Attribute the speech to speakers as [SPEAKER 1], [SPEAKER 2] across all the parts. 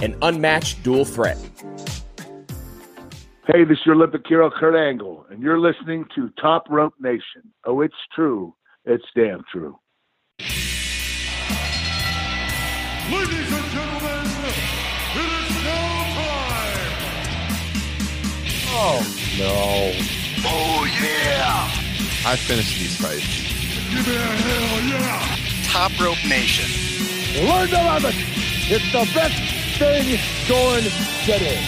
[SPEAKER 1] an unmatched dual threat.
[SPEAKER 2] Hey, this is your Olympic hero, Kurt Angle, and you're listening to Top Rope Nation. Oh, it's true. It's damn true.
[SPEAKER 3] Ladies and gentlemen, it is now time.
[SPEAKER 4] Oh, no.
[SPEAKER 3] Oh, yeah.
[SPEAKER 4] I finished these fights.
[SPEAKER 3] Give me a hell yeah.
[SPEAKER 5] Top Rope Nation.
[SPEAKER 2] Learn to love it. It's the best thing going today.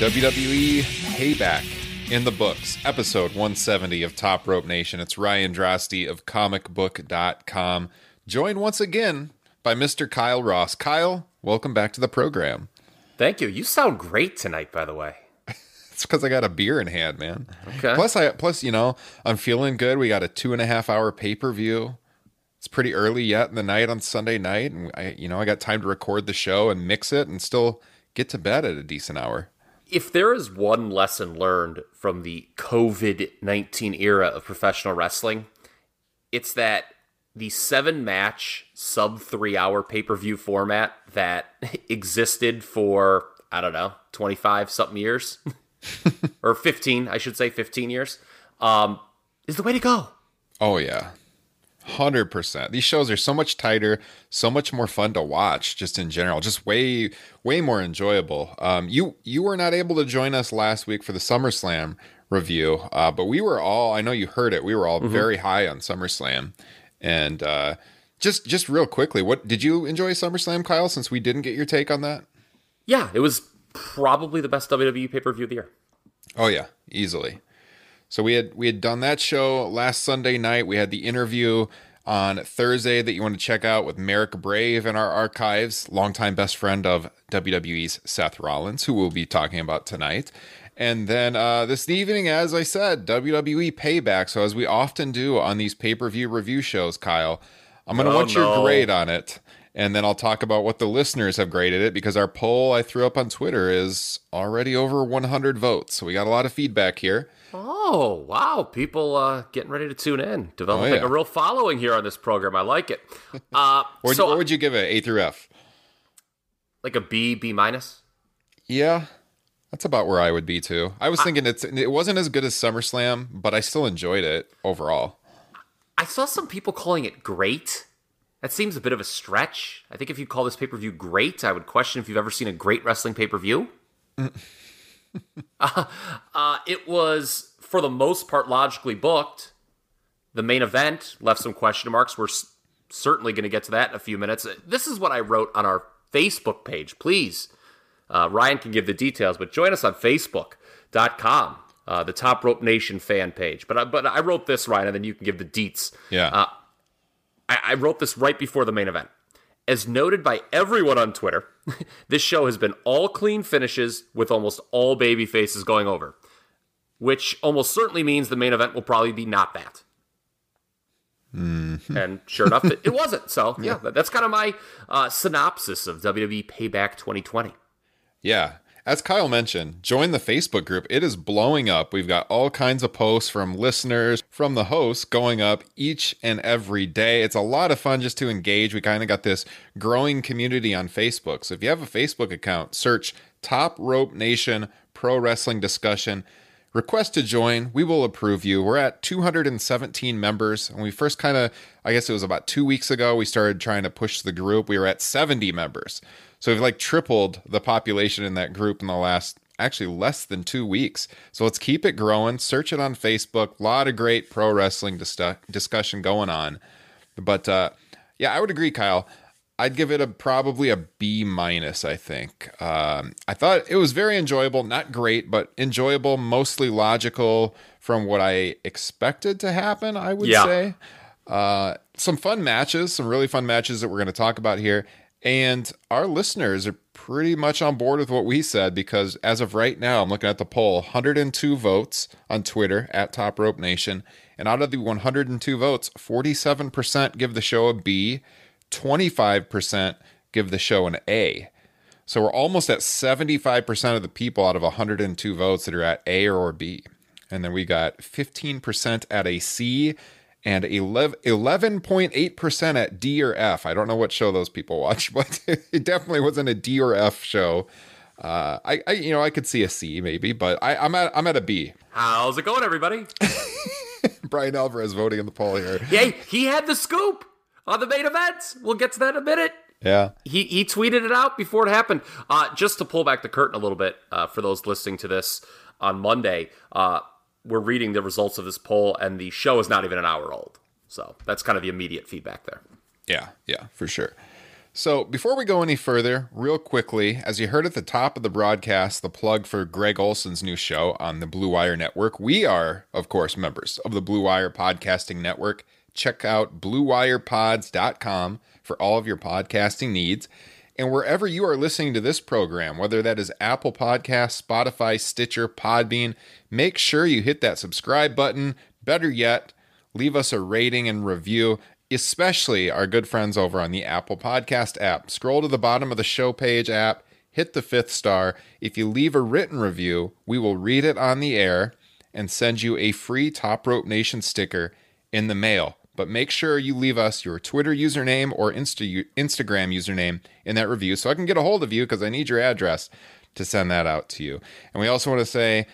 [SPEAKER 4] WWE Payback in the books, episode 170 of Top Rope Nation. It's Ryan Droste of comicbook.com, joined once again by Mr. Kyle Ross. Kyle, welcome back to the program.
[SPEAKER 6] Thank you. You sound great tonight, by the way.
[SPEAKER 4] It's because I got a beer in hand, man.
[SPEAKER 6] Okay.
[SPEAKER 4] Plus, I plus you know I'm feeling good. We got a two and a half hour pay per view. It's pretty early yet in the night on Sunday night, and I you know I got time to record the show and mix it, and still get to bed at a decent hour.
[SPEAKER 6] If there is one lesson learned from the COVID 19 era of professional wrestling, it's that the seven match, sub three hour pay per view format that existed for, I don't know, 25 something years, or 15, I should say 15 years, um, is the way to go.
[SPEAKER 4] Oh yeah. Hundred percent. These shows are so much tighter, so much more fun to watch. Just in general, just way, way more enjoyable. Um, you you were not able to join us last week for the SummerSlam review, uh, but we were all. I know you heard it. We were all very high on SummerSlam, and uh, just just real quickly, what did you enjoy SummerSlam, Kyle? Since we didn't get your take on that.
[SPEAKER 6] Yeah, it was probably the best WWE pay per view of the year.
[SPEAKER 4] Oh yeah, easily. So we had we had done that show last Sunday night. We had the interview on Thursday that you want to check out with Marek Brave in our archives, longtime best friend of WWE's Seth Rollins, who we'll be talking about tonight. And then uh, this evening, as I said, WWE Payback. So as we often do on these pay per view review shows, Kyle, I'm going to
[SPEAKER 6] Oh,
[SPEAKER 4] want your grade on it. And then I'll talk about what the listeners have graded it because our poll I threw up on Twitter is already over 100 votes. So we got a lot of feedback here.
[SPEAKER 6] Oh, wow. People uh, getting ready to tune in, developing
[SPEAKER 4] Oh, yeah.
[SPEAKER 6] a real following here on this program. I like it. Uh,
[SPEAKER 4] Or
[SPEAKER 6] so,
[SPEAKER 4] what would you give it? A through F?
[SPEAKER 6] like a B, B minus?
[SPEAKER 4] Yeah, that's about where I would be too. I was thinking it's it wasn't as good as SummerSlam, but I still enjoyed it overall.
[SPEAKER 6] I saw some people calling it great. That seems a bit of a stretch. I think if you call this pay per view great, I would question if you've ever seen a great wrestling pay per view. uh, uh, it was, for the most part, logically booked. The main event left some question marks. We're s- certainly going to get to that in a few minutes. This is what I wrote on our Facebook page. Please, uh, Ryan can give the details, but join us on Facebook.com, uh, the Top Rope Nation fan page. But I, but I wrote this, Ryan, and then you can give the deets.
[SPEAKER 4] Yeah.
[SPEAKER 6] I, I wrote this right before the main event. As noted by everyone on Twitter, this show has been all clean finishes with almost all baby faces going over, which almost certainly means the main event will probably be not that. And sure enough, it, it wasn't. So yeah, that- that's kind of my uh, synopsis of WWE Payback 2020.
[SPEAKER 4] Yeah. As Kyle mentioned, join the Facebook group. It is blowing up. We've got all kinds of posts from listeners, from the hosts going up each and every day. It's a lot of fun just to engage. We kind of got this growing community on Facebook. So if you have a Facebook account, search Top Rope Nation Pro Wrestling Discussion. Request to join. We will approve you. We're at 217 members. And we first kind of, I guess it was about two weeks ago, we started trying to push the group. We were at 70 members. So we've like tripled the population in that group in the last actually less than two weeks. So let's keep it growing. Search it on Facebook. A lot of great pro wrestling dis- discussion going on. But uh, yeah, I would agree, Kyle. I'd give it a probably a B minus. I think. Um, I thought it was very enjoyable, not great, but enjoyable, mostly logical from what I expected to happen. I would
[SPEAKER 6] Yeah.
[SPEAKER 4] say uh, some fun matches, some really fun matches that we're going to talk about here. And our listeners are pretty much on board with what we said because as of right now, I'm looking at the poll 102 votes on Twitter at Top Rope Nation. And out of the 102 votes, 47% give the show a B, 25% give the show an A. So we're almost at 75% of the people out of 102 votes that are at A or B. And then we got 15% at a C and 11, 11.8% at D or F. I don't know what show those people watch, but it definitely wasn't a D or F show. Uh, I, I, you know, I could see a C maybe, but I, I'm at, I'm at a B.
[SPEAKER 6] How's it going, everybody?
[SPEAKER 4] Bryan Alvarez voting in the poll here.
[SPEAKER 6] Yay, he had the scoop on the main events. We'll get to that in a minute.
[SPEAKER 4] Yeah.
[SPEAKER 6] He, he tweeted it out before it happened. Uh, just to pull back the curtain a little bit uh, for those listening to this on Monday, uh, we're reading the results of this poll, and the show is not even an hour old. So that's kind of the immediate feedback there.
[SPEAKER 4] Yeah, yeah, for sure. So before we go any further, real quickly, as you heard at the top of the broadcast, the plug for Greg Olsen's new show on the Blue Wire Network. We are, of course, members of the Blue Wire Podcasting Network. Check out bluewirepods.com for all of your podcasting needs. And wherever you are listening to this program, whether that is Apple Podcasts, Spotify, Stitcher, Podbean, make sure you hit that subscribe button. Better yet, leave us a rating and review, especially our good friends over on the Apple Podcast app. Scroll to the bottom of the show page app, hit the fifth star. If you leave a written review, we will read it on the air and send you a free Top Rope Nation sticker in the mail. But make sure you leave us your Twitter username or Insta- Instagram username in that review so I can get a hold of you because I need your address to send that out to you. And we also want to say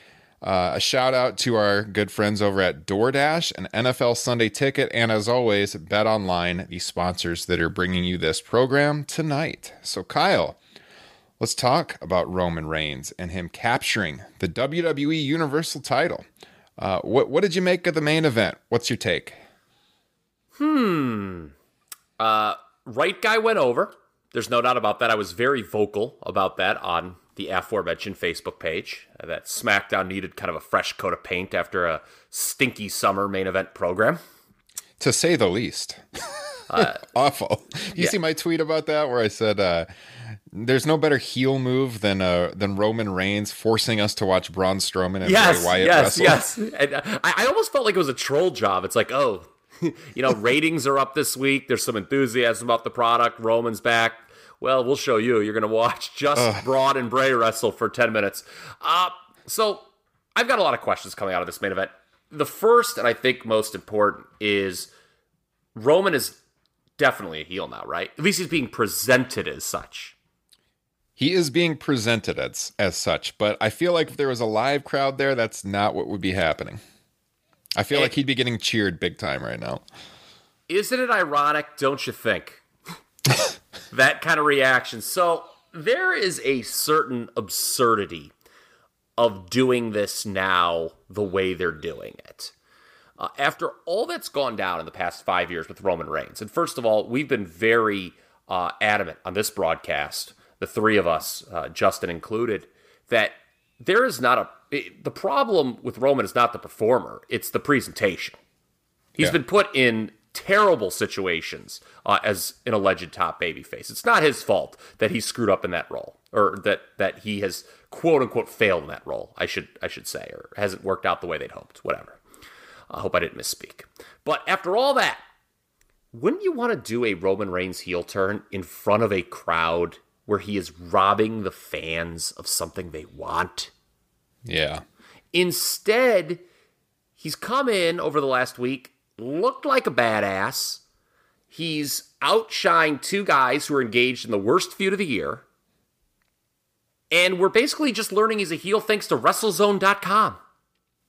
[SPEAKER 4] uh, a shout out to our good friends over at DoorDash and NFL Sunday Ticket, and as always, Bet Online, the sponsors that are bringing you this program tonight. So, Kyle, let's talk about Roman Reigns and him capturing the WWE Universal title. Uh, what what did you make of the main event? What's your take?
[SPEAKER 6] Uh, right guy went over. There's no doubt about that. I was very vocal about that on the aforementioned Facebook page. uh, That SmackDown needed kind of a fresh coat of paint after a stinky summer main event program.
[SPEAKER 4] To say the least, awful. You see my tweet about that where I said uh, there's no better heel move than uh, than Roman Reigns forcing us to watch Braun Strowman and
[SPEAKER 6] yes,
[SPEAKER 4] Bray Wyatt
[SPEAKER 6] yes,
[SPEAKER 4] wrestle.
[SPEAKER 6] yes. And uh, I, I almost felt like it was a troll job. It's like, oh, you know, ratings are up this week. There's some enthusiasm about the product. Roman's back. Well, we'll show you. You're going to watch just Braun and Bray wrestle for 10 minutes. Uh, so I've got a lot of questions coming out of this main event. The first, and I think most important, is Roman is definitely a heel now, right? At least he's being presented as such.
[SPEAKER 4] He is being presented as as such, but I feel like if there was a live crowd there, that's not what would be happening. I feel like he'd be getting cheered big time right now.
[SPEAKER 6] Isn't it ironic, don't you think? that kind of reaction. So there is a certain absurdity of doing this now the way they're doing it. Uh, after all that's gone down in the past five years with Roman Reigns, and first of all, we've been very uh, adamant on this broadcast, the three of us, uh, Justin included, that there is not a. It, the problem with Roman is not the performer, it's the presentation. He's
[SPEAKER 4] Yeah.
[SPEAKER 6] been put in terrible situations uh, as an alleged top babyface. It's not his fault that he screwed up in that role, or that that he has quote unquote failed in that role. I should I should say, or hasn't worked out the way they'd hoped. Whatever. I hope I didn't misspeak. But after all that, wouldn't you want to do a Roman Reigns heel turn in front of a crowd where he is robbing the fans of something they want?
[SPEAKER 4] Yeah.
[SPEAKER 6] Instead, he's come in over the last week, looked like a badass. He's outshined two guys who are engaged in the worst feud of the year. And we're basically just learning he's a heel thanks to WrestleZone.com.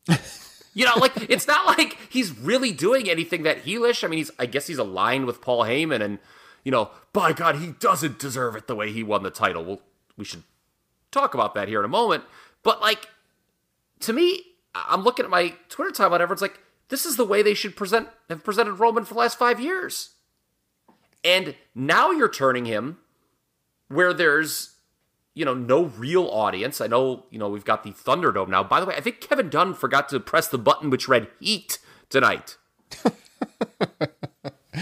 [SPEAKER 6] you know, like it's not like he's really doing anything that heelish. I mean, he's I guess he's aligned with Paul Heyman, and you know, by God, he doesn't deserve it the way he won the title. Well, we should talk about that here in a moment. But like, to me, I'm looking at my Twitter timeline. Everyone's like, this is the way they should present have presented Roman for the last five years. And now you're turning him where there's, you know, no real audience. I know, you know, we've got the Thunderdome now. By the way, I think Kevin Dunn forgot to press the button which read heat tonight.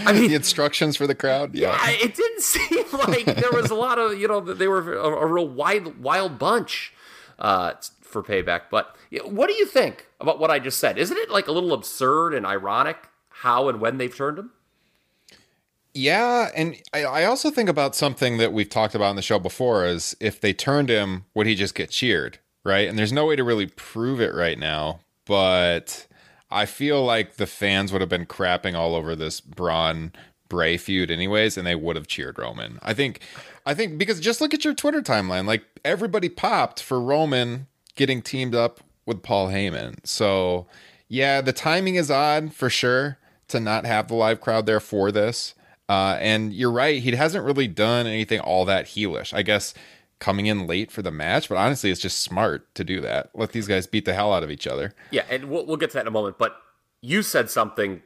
[SPEAKER 4] I mean, the instructions for the crowd. Yeah,
[SPEAKER 6] it didn't seem like there was a lot of you know they were a, a real wild wild bunch uh, for payback. But what do you think about what I just said? Isn't it like a little absurd and ironic how and when they've turned him?
[SPEAKER 4] Yeah, and I, I also think about something that we've talked about on the show before is if they turned him, would he just get cheered, right? And there's no way to really prove it right now, but I feel like the fans would have been crapping all over this Braun Bray feud anyways, and they would have cheered Roman. I think, I think because just look at your Twitter timeline, like everybody popped for Roman getting teamed up with Paul Heyman. So yeah, the timing is odd for sure to not have the live crowd there for this. Uh, and you're right, he hasn't really done anything all that heelish. I guess coming in late for the match, but honestly, it's just smart to do that. Let these guys beat the hell out of each other.
[SPEAKER 6] Yeah, and we'll, we'll get to that in a moment. But you said something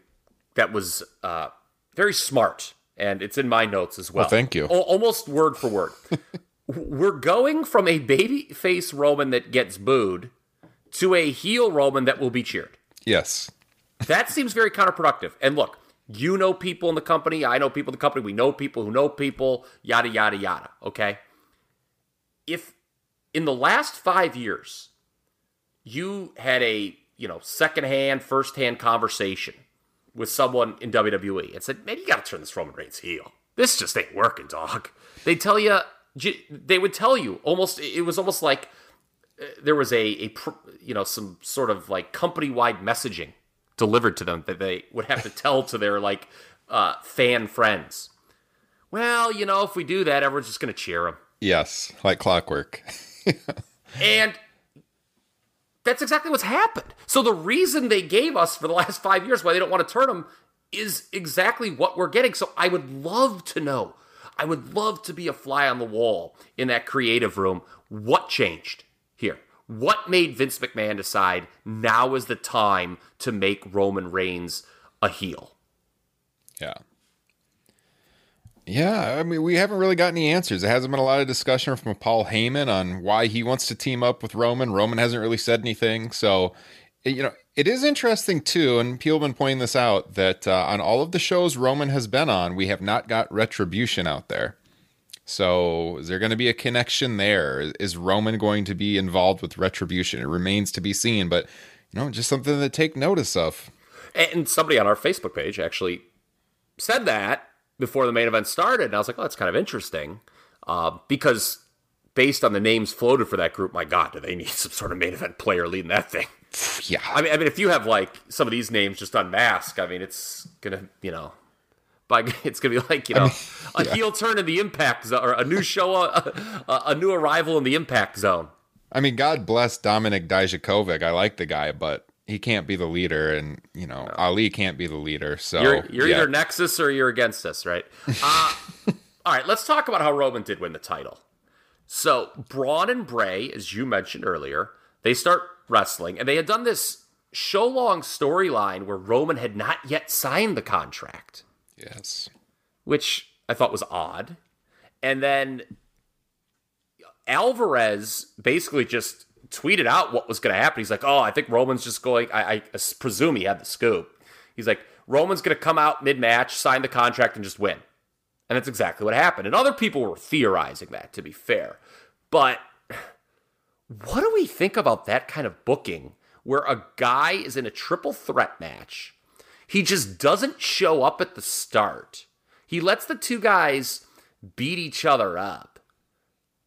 [SPEAKER 6] that was uh, very smart, and it's in my notes as well.
[SPEAKER 4] well thank you.
[SPEAKER 6] O- almost word for word. We're going from a baby face Roman that gets booed to a heel Roman that will be cheered.
[SPEAKER 4] Yes.
[SPEAKER 6] that seems very counterproductive. And look, you know people in the company. I know people in the company. We know people who know people, yada, yada, yada. Okay. If in the last five years, you had a, you know, secondhand, firsthand conversation with someone in WWE and said, man, you got to turn this Roman Reigns heel. This just ain't working, dog. They tell you, they would tell you almost, it was almost like uh, there was a, a, you know, some sort of like company wide messaging delivered to them that they would have to tell to their like uh, fan friends. Well, you know, if we do that, everyone's just going to cheer him.
[SPEAKER 4] Yes, like clockwork.
[SPEAKER 6] and that's exactly what's happened. So the reason they gave us for the last five years why they don't want to turn him is exactly what we're getting. So I would love to know. I would love to be a fly on the wall in that creative room. What changed here? What made Vince McMahon decide now is the time to make Roman Reigns a heel?
[SPEAKER 4] Yeah. Yeah, I mean, we haven't really got any answers. There hasn't been a lot of discussion from Paul Heyman on why he wants to team up with Roman. Roman hasn't really said anything. So, you know, it is interesting too, and people have been pointing this out that uh, on all of the shows Roman has been on, we have not got retribution out there. So, is there going to be a connection there? Is Roman going to be involved with retribution? It remains to be seen, but you know, just something to take notice of.
[SPEAKER 6] And somebody on our Facebook page actually said that before the main event started, and I was like, "Oh, that's kind of interesting," uh, because based on the names floated for that group, my God, do they need some sort of main event player leading that thing?
[SPEAKER 4] Yeah,
[SPEAKER 6] I mean, I mean, if you have like some of these names just unmasked, I mean, it's gonna, you know, by it's gonna be like you know I mean, a yeah. heel turn in the impact zone or a new show a, a, a, new arrival in the impact zone
[SPEAKER 4] i mean god bless Dominik Dijakovic i like the guy but he can't be the leader and you know no. ali can't be the leader so
[SPEAKER 6] you're, you're yeah. either nexus or you're against us right uh, all right let's talk about how roman did win the title so braun and bray as you mentioned earlier they start wrestling and they had done this show long storyline where roman had not yet signed the contract
[SPEAKER 4] Yes.
[SPEAKER 6] Which I thought was odd. And then Alvarez basically just tweeted out what was going to happen. He's like, oh, I think Roman's just going, I, I presume he had the scoop. He's like, Roman's going to come out mid match, sign the contract, and just win. And that's exactly what happened. And other people were theorizing that, to be fair. But what do we think about that kind of booking where a guy is in a triple threat match? he just doesn't show up at the start. He lets the two guys beat each other up.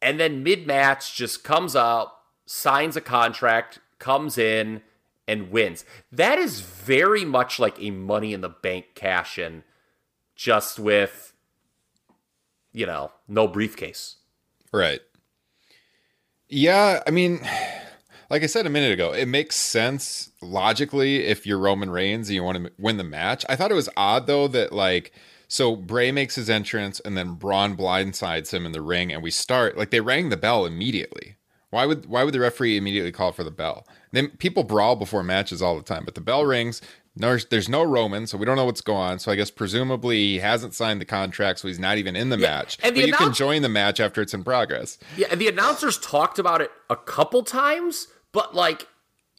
[SPEAKER 6] And then mid match just comes out, signs a contract, comes in, and wins. That is very much like a money in the bank cash in, just with, you know, no briefcase.
[SPEAKER 4] Right. Yeah, I mean, like I said a minute ago, it makes sense logically if you're Roman Reigns and you want to win the match. I thought it was odd though that like so Bray makes his entrance and then Braun blindsides him in the ring and we start like they rang the bell immediately. Why would why would the referee immediately call for the bell? Then people brawl before matches all the time, but the bell rings. No, there's no Roman, so we don't know what's going on. So I guess presumably he hasn't signed the contract, so he's not even in the
[SPEAKER 6] Yeah,
[SPEAKER 4] match.
[SPEAKER 6] and the
[SPEAKER 4] but you can join the match after it's in progress.
[SPEAKER 6] Yeah, and the announcers talked about it a couple times, but like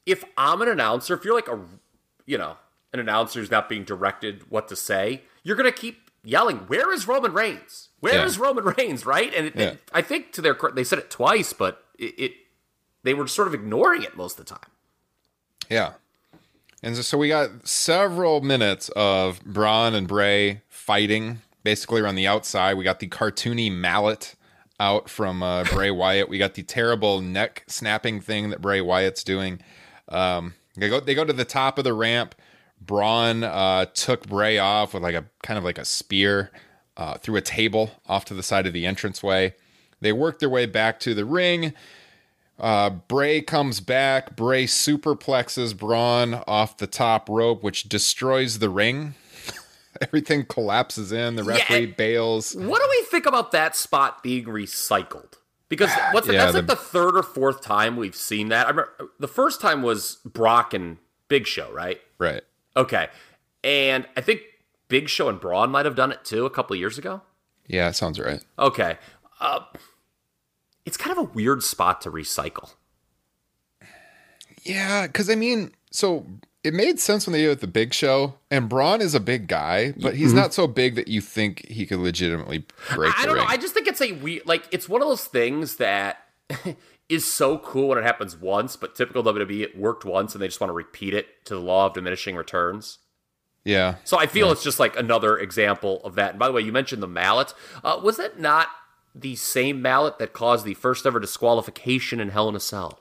[SPEAKER 6] if I'm an announcer, if you're like a you know, an announcer who's not being directed what to say, you're gonna keep yelling, Where is Roman Reigns? Where is
[SPEAKER 4] Yeah.
[SPEAKER 6] Roman Reigns? Right? And it,
[SPEAKER 4] Yeah.
[SPEAKER 6] it- I think to their credit, they said it twice, but it, it they were sort of ignoring it most of the time.
[SPEAKER 4] Yeah. And so, we got several minutes of Braun and Bray fighting basically around the outside. We got the cartoony mallet out from uh, Bray Wyatt. We got the terrible neck snapping thing that Bray Wyatt's doing. Um, they go they go to the top of the ramp. Braun uh, took Bray off with like a kind of like a spear uh, through a table off to the side of the entranceway. They work their way back to the ring. Uh, Bray comes back. Bray superplexes Braun off the top rope, which destroys the ring. Everything collapses in. The referee
[SPEAKER 6] and-
[SPEAKER 4] bails.
[SPEAKER 6] What do we think about that spot being recycled? Because what's the,
[SPEAKER 4] Yeah,
[SPEAKER 6] that's like
[SPEAKER 4] the-
[SPEAKER 6] the third or fourth time we've seen that. I remember the first time was Brock and Big Show, right?
[SPEAKER 4] Right.
[SPEAKER 6] Okay. And I think Big Show and Braun might have done it too a couple of years ago.
[SPEAKER 4] Yeah, that sounds right.
[SPEAKER 6] Okay. Uh, it's kind of a weird spot to recycle.
[SPEAKER 4] Yeah, because I mean, so it made sense when they did it with the big show, and Braun is a big guy, but he's not so big that you think he could legitimately break
[SPEAKER 6] I
[SPEAKER 4] the
[SPEAKER 6] don't
[SPEAKER 4] ring.
[SPEAKER 6] know. I just think it's a weird, like, it's one of those things that is so cool when it happens once, but typical WWE, it worked once and they just want to repeat it to the law of diminishing returns.
[SPEAKER 4] yeah.
[SPEAKER 6] So I feel it's just like another example of that. And by the way, you mentioned the mallet. Uh, was that not the same mallet that caused the first ever disqualification in Hell in a Cell?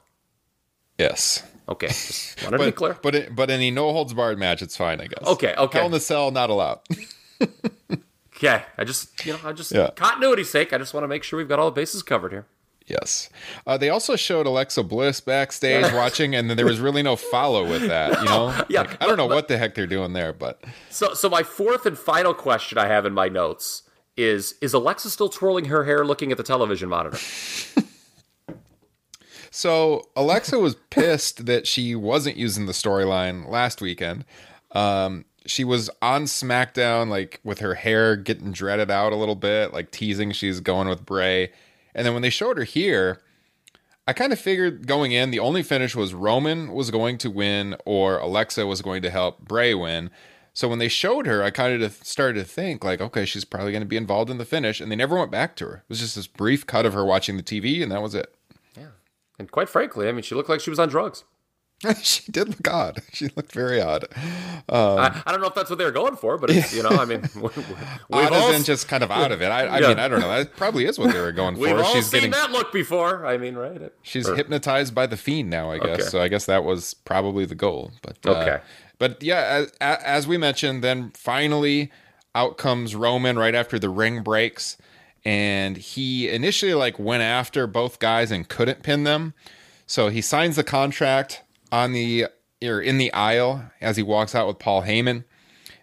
[SPEAKER 4] Yes.
[SPEAKER 6] Okay, just wanted to be
[SPEAKER 4] But
[SPEAKER 6] clear.
[SPEAKER 4] but it, but any no holds barred match, it's fine, I guess.
[SPEAKER 6] Okay, okay.
[SPEAKER 4] Hell in the cell, not allowed.
[SPEAKER 6] Okay, I just you know I just
[SPEAKER 4] Yeah.
[SPEAKER 6] continuity's sake, I just want to make sure we've got all the bases covered here.
[SPEAKER 4] Yes. Uh, they also showed Alexa Bliss backstage watching, and then there was really no follow with that. You know,
[SPEAKER 6] Yeah,
[SPEAKER 4] Like, I don't know
[SPEAKER 6] but-
[SPEAKER 4] what the heck they're doing there, but
[SPEAKER 6] So so my fourth and final question I have in my notes is is Alexa still twirling her hair looking at the television monitor?
[SPEAKER 4] so Alexa was pissed that she wasn't using the storyline last weekend. Um, she was on SmackDown, like with her hair getting dreaded out a little bit, like teasing she's going with Bray. And then when they showed her here, I kind of figured going in, the only finish was Roman was going to win or Alexa was going to help Bray win. So when they showed her, I kind of started to think like, okay, she's probably going to be involved in the finish, and they never went back to her. It was just this brief cut of her watching the TV, and that was it.
[SPEAKER 6] Yeah, and quite frankly, I mean, she looked like she was on drugs.
[SPEAKER 4] she did look odd. She looked very odd.
[SPEAKER 6] I, I don't know if that's what they were going for, but it's, you know, I mean, we- we- we've
[SPEAKER 4] Odd
[SPEAKER 6] all,
[SPEAKER 4] as just kind of out of it. I, I
[SPEAKER 6] Yeah.
[SPEAKER 4] mean, I don't know. That probably is what they were going
[SPEAKER 6] we've
[SPEAKER 4] for.
[SPEAKER 6] all
[SPEAKER 4] She's
[SPEAKER 6] seen
[SPEAKER 4] getting
[SPEAKER 6] that look before. I mean, right? It-
[SPEAKER 4] she's
[SPEAKER 6] or-
[SPEAKER 4] hypnotized by the fiend now. I guess
[SPEAKER 6] Okay.
[SPEAKER 4] so. I guess that was probably the goal. But uh,
[SPEAKER 6] Okay.
[SPEAKER 4] But yeah, as, as we mentioned, then finally out comes Roman right after the ring breaks, and he initially like went after both guys and couldn't pin them. So he signs the contract on the or in the aisle as he walks out with Paul Heyman.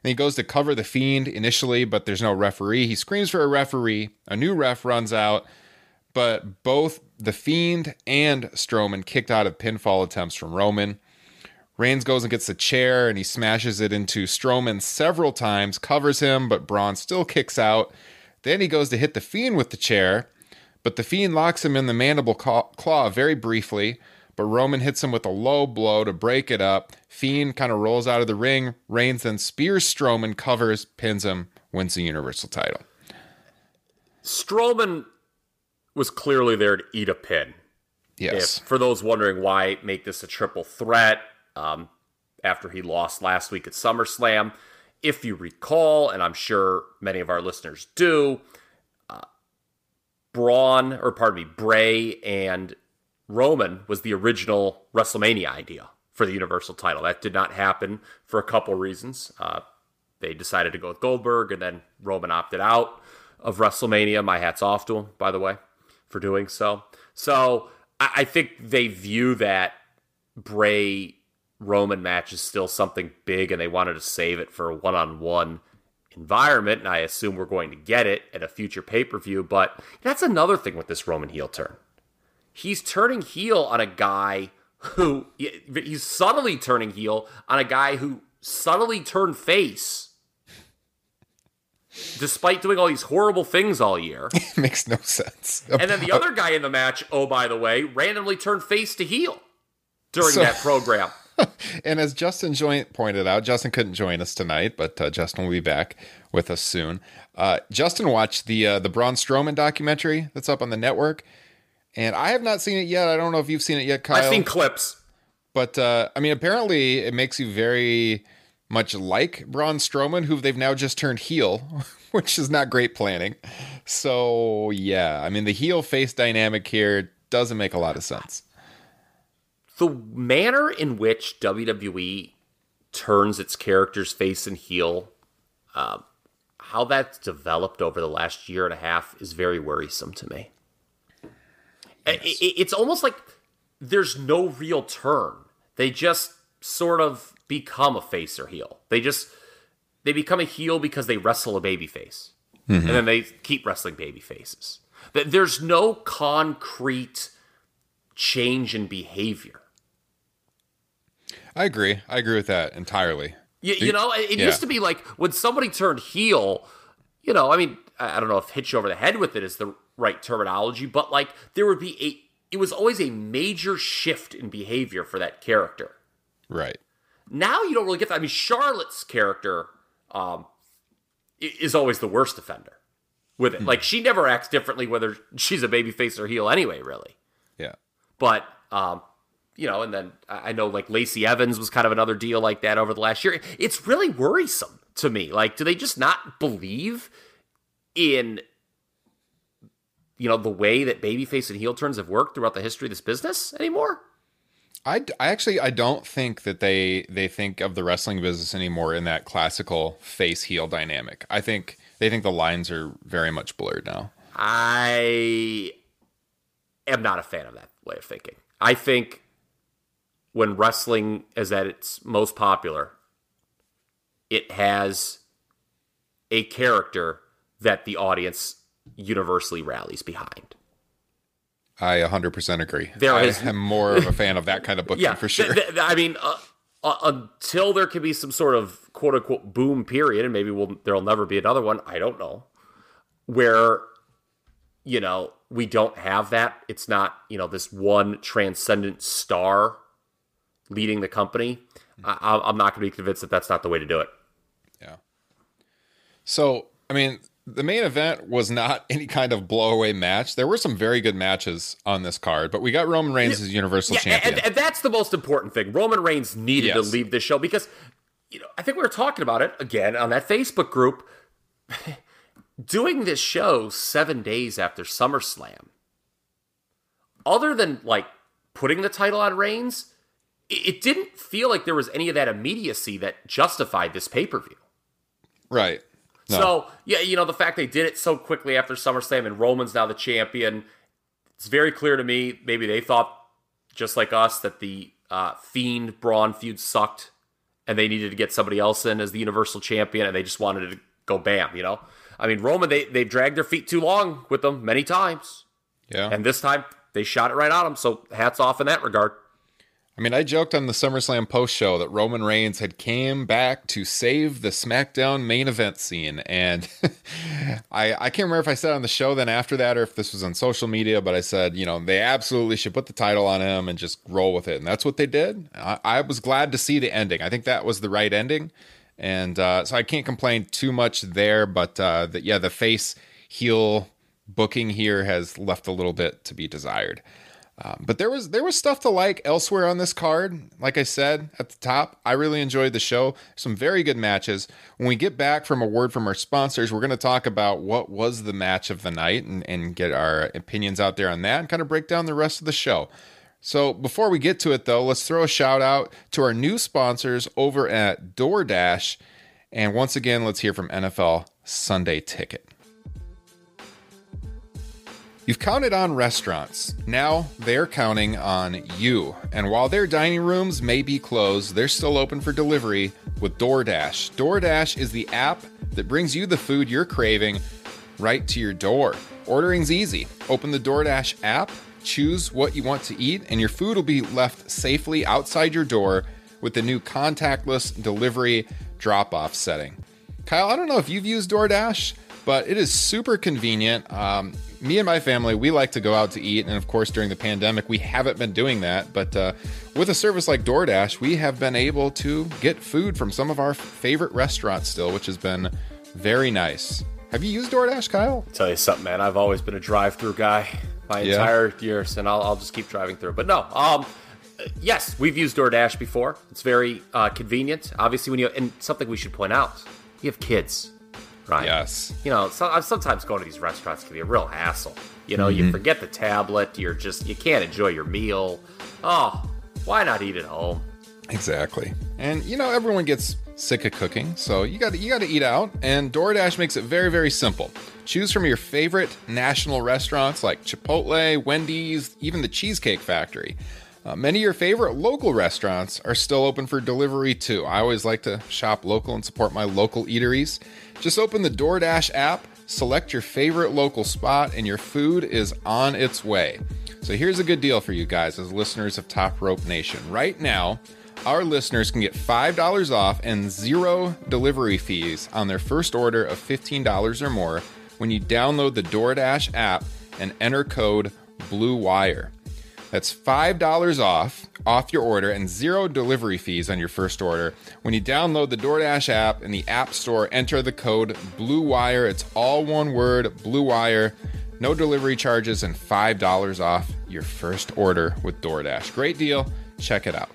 [SPEAKER 4] And he goes to cover the fiend initially, but there's no referee. He screams for a referee. A new ref runs out, but both the fiend and Strowman kicked out of pinfall attempts from Roman. Reigns goes and gets the chair and he smashes it into Strowman several times, covers him, but Braun still kicks out. Then he goes to hit the Fiend with the chair, but the Fiend locks him in the mandible claw, claw very briefly. But Roman hits him with a low blow to break it up. Fiend kind of rolls out of the ring. Reigns then spears Strowman, covers, pins him, wins the Universal title.
[SPEAKER 6] Strowman was clearly there to eat a pin.
[SPEAKER 4] Yes.
[SPEAKER 6] If, for those wondering why make this a triple threat, um, after he lost last week at SummerSlam, if you recall, and I'm sure many of our listeners do, uh, Braun, or pardon me, Bray and Roman was the original WrestleMania idea for the Universal title. That did not happen for a couple reasons. Uh, they decided to go with Goldberg, and then Roman opted out of WrestleMania. My hat's off to him, by the way, for doing so. So I, I think they view that Bray Roman match is still something big, and they wanted to save it for a one on one environment. And I assume we're going to get it at a future pay per view. But that's another thing with this Roman heel turn. He's turning heel on a guy who he's subtly turning heel on a guy who subtly turned face despite doing all these horrible things all year.
[SPEAKER 4] it makes no sense.
[SPEAKER 6] Oh and then the other guy in the match, oh by the way, randomly turned face to heel during
[SPEAKER 4] So-
[SPEAKER 6] that program.
[SPEAKER 4] and as Justin Joint pointed out, Justin couldn't join us tonight, but uh, Justin will be back with us soon. Uh, Justin watched the uh, the Braun Strowman documentary that's up on the network, and I have not seen it yet. I don't know if you've seen it yet, Kyle.
[SPEAKER 6] I've seen clips.
[SPEAKER 4] But uh, I mean, apparently, it makes you very much like Braun Strowman, who they've now just turned heel, which is not great planning. So yeah, I mean, the heel face dynamic here doesn't make a lot of sense.
[SPEAKER 6] The manner in which WWE turns its characters face and heel, uh, how that's developed over the last year and a half is very worrisome to me. I- I- it's almost like there's no real turn. They just sort of become a face or heel. They just they become a heel because they wrestle a baby face, and then they keep wrestling baby faces. Th- There's no concrete change in behavior.
[SPEAKER 4] I agree. I agree with that entirely.
[SPEAKER 6] You, you know, it,
[SPEAKER 4] Yeah.
[SPEAKER 6] used to be like when somebody turned heel, you know, I mean, I don't know if hit you over the head with it is the right terminology, but like there would be a, it was always a major shift in behavior for that character.
[SPEAKER 4] Right.
[SPEAKER 6] Now you don't really get that. I mean, Charlotte's character um, is always the worst offender with it. Like she never acts differently whether she's a babyface or heel anyway, really.
[SPEAKER 4] Yeah.
[SPEAKER 6] But um, you know, and then I know like Lacey Evans was kind of another deal like that over the last year. It's really worrisome to me. Like, do they just not believe in you know the way that babyface and heel turns have worked throughout the history of this business anymore?
[SPEAKER 4] I, I actually I don't think that they they think of the wrestling business anymore in that classical face heel dynamic. I think they think the lines are very much blurred now.
[SPEAKER 6] I am not a fan of that way of thinking. I think when wrestling is at its most popular, it has a character that the audience universally rallies behind.
[SPEAKER 4] I 100% agree.
[SPEAKER 6] There
[SPEAKER 4] I am more of a fan of that kind of booking
[SPEAKER 6] Yeah,
[SPEAKER 4] for sure.
[SPEAKER 6] th- th- I mean, uh, uh, until there can be some sort of quote unquote boom period, and maybe we'll, there'll never be another one. I don't know. Where, you know, we don't have that. It's not, you know, this one transcendent star leading the company. I, I'm- I'm not going to be convinced that that's not the way to do it.
[SPEAKER 4] Yeah. So, I mean, the main event was not any kind of blowaway match. There were some very good matches on this card, but we got Roman Reigns as Universal
[SPEAKER 6] Yeah,
[SPEAKER 4] Champion.
[SPEAKER 6] and, and that's the most important thing. Roman Reigns needed to leave this show because, you know, I think we were talking about it again on that Facebook group. Doing this show seven days after SummerSlam, other than like putting the title on Reigns, it, didn't feel like there was any of that immediacy that justified this pay per view.
[SPEAKER 4] right. No.
[SPEAKER 6] So yeah, you know the fact they did it so quickly after SummerSlam and Roman's now the champion. It's very clear to me. Maybe they thought just like us that the uh, Fiend Braun feud sucked, and they needed to get somebody else in as the Universal Champion, and they just wanted to go bam. You know, I mean Roman they they dragged their feet too long with them many times,
[SPEAKER 4] yeah.
[SPEAKER 6] and this time they shot it right on them. So hats off in that regard.
[SPEAKER 4] I mean, I joked on the SummerSlam post show that Roman Reigns had came back to save the SmackDown main event scene, and I I can't remember if I said on the show then after that or if this was on social media, but I said you know they absolutely should put the title on him and just roll with it, and that's what they did. I, I was glad to see the ending. I think that was the right ending, and uh, so I can't complain too much there. But uh, the, yeah, the face heel booking here has left a little bit to be desired. Um, but there was there was stuff to like elsewhere on this card. Like I said at the top, I really enjoyed the show. Some very good matches. When we get back from a word from our sponsors, we're going to talk about what was the match of the night and, and get our opinions out there on that and kind of break down the rest of the show. So before we get to it, though, let's throw a shout out to our new sponsors over at DoorDash. And once again, let's hear from NFL Sunday Ticket. You've counted on restaurants. Now they're counting on you. And while their dining rooms may be closed, they're still open for delivery with DoorDash. DoorDash is the app that brings you the food you're craving right to your door. Ordering's easy. Open the DoorDash app, choose what you want to eat, and your food will be left safely outside your door with the new contactless delivery drop off setting. Kyle, I don't know if you've used DoorDash, but it is super convenient. Um, me and my family, we like to go out to eat. And of course, during the pandemic, we haven't been doing that. But uh, with a service like DoorDash, we have been able to get food from some of our favorite restaurants still, which has been very nice. Have you used DoorDash, Kyle?
[SPEAKER 6] Tell you something, man. I've always been a drive-through guy my
[SPEAKER 4] Yeah.
[SPEAKER 6] entire years, and I'll, I'll just keep driving through. But no, um, yes, we've used DoorDash before. It's very uh, convenient. Obviously, when you and something we should point out, we have kids, right?
[SPEAKER 4] Yes.
[SPEAKER 6] You know, so, uh, sometimes going to these restaurants can be a real hassle. You know,
[SPEAKER 4] Mm-hmm.
[SPEAKER 6] you forget the tablet. You're just you can't enjoy your meal. Oh, why not eat at home?
[SPEAKER 4] Exactly. And you know, everyone gets sick of cooking, so you got you got to eat out. And DoorDash makes it very very simple. Choose from your favorite national restaurants like Chipotle, Wendy's, even the Cheesecake Factory. Uh, many of your favorite local restaurants are still open for delivery too. I always like to shop local and support my local eateries. Just open the DoorDash app, select your favorite local spot, and your food is on its way. So here's a good deal for you guys as listeners of Top Rope Nation. Right now, our listeners can get $5 off and zero delivery fees on their first order of $15 or more when you download the DoorDash app and enter code BLUEWIRE. That's $5 off off your order and zero delivery fees on your first order. When you download the DoorDash app in the App Store, enter the code BLUEWIRE. It's all one word, Blue Wire. No delivery charges and $5 off your first order with DoorDash. Great deal. Check it out.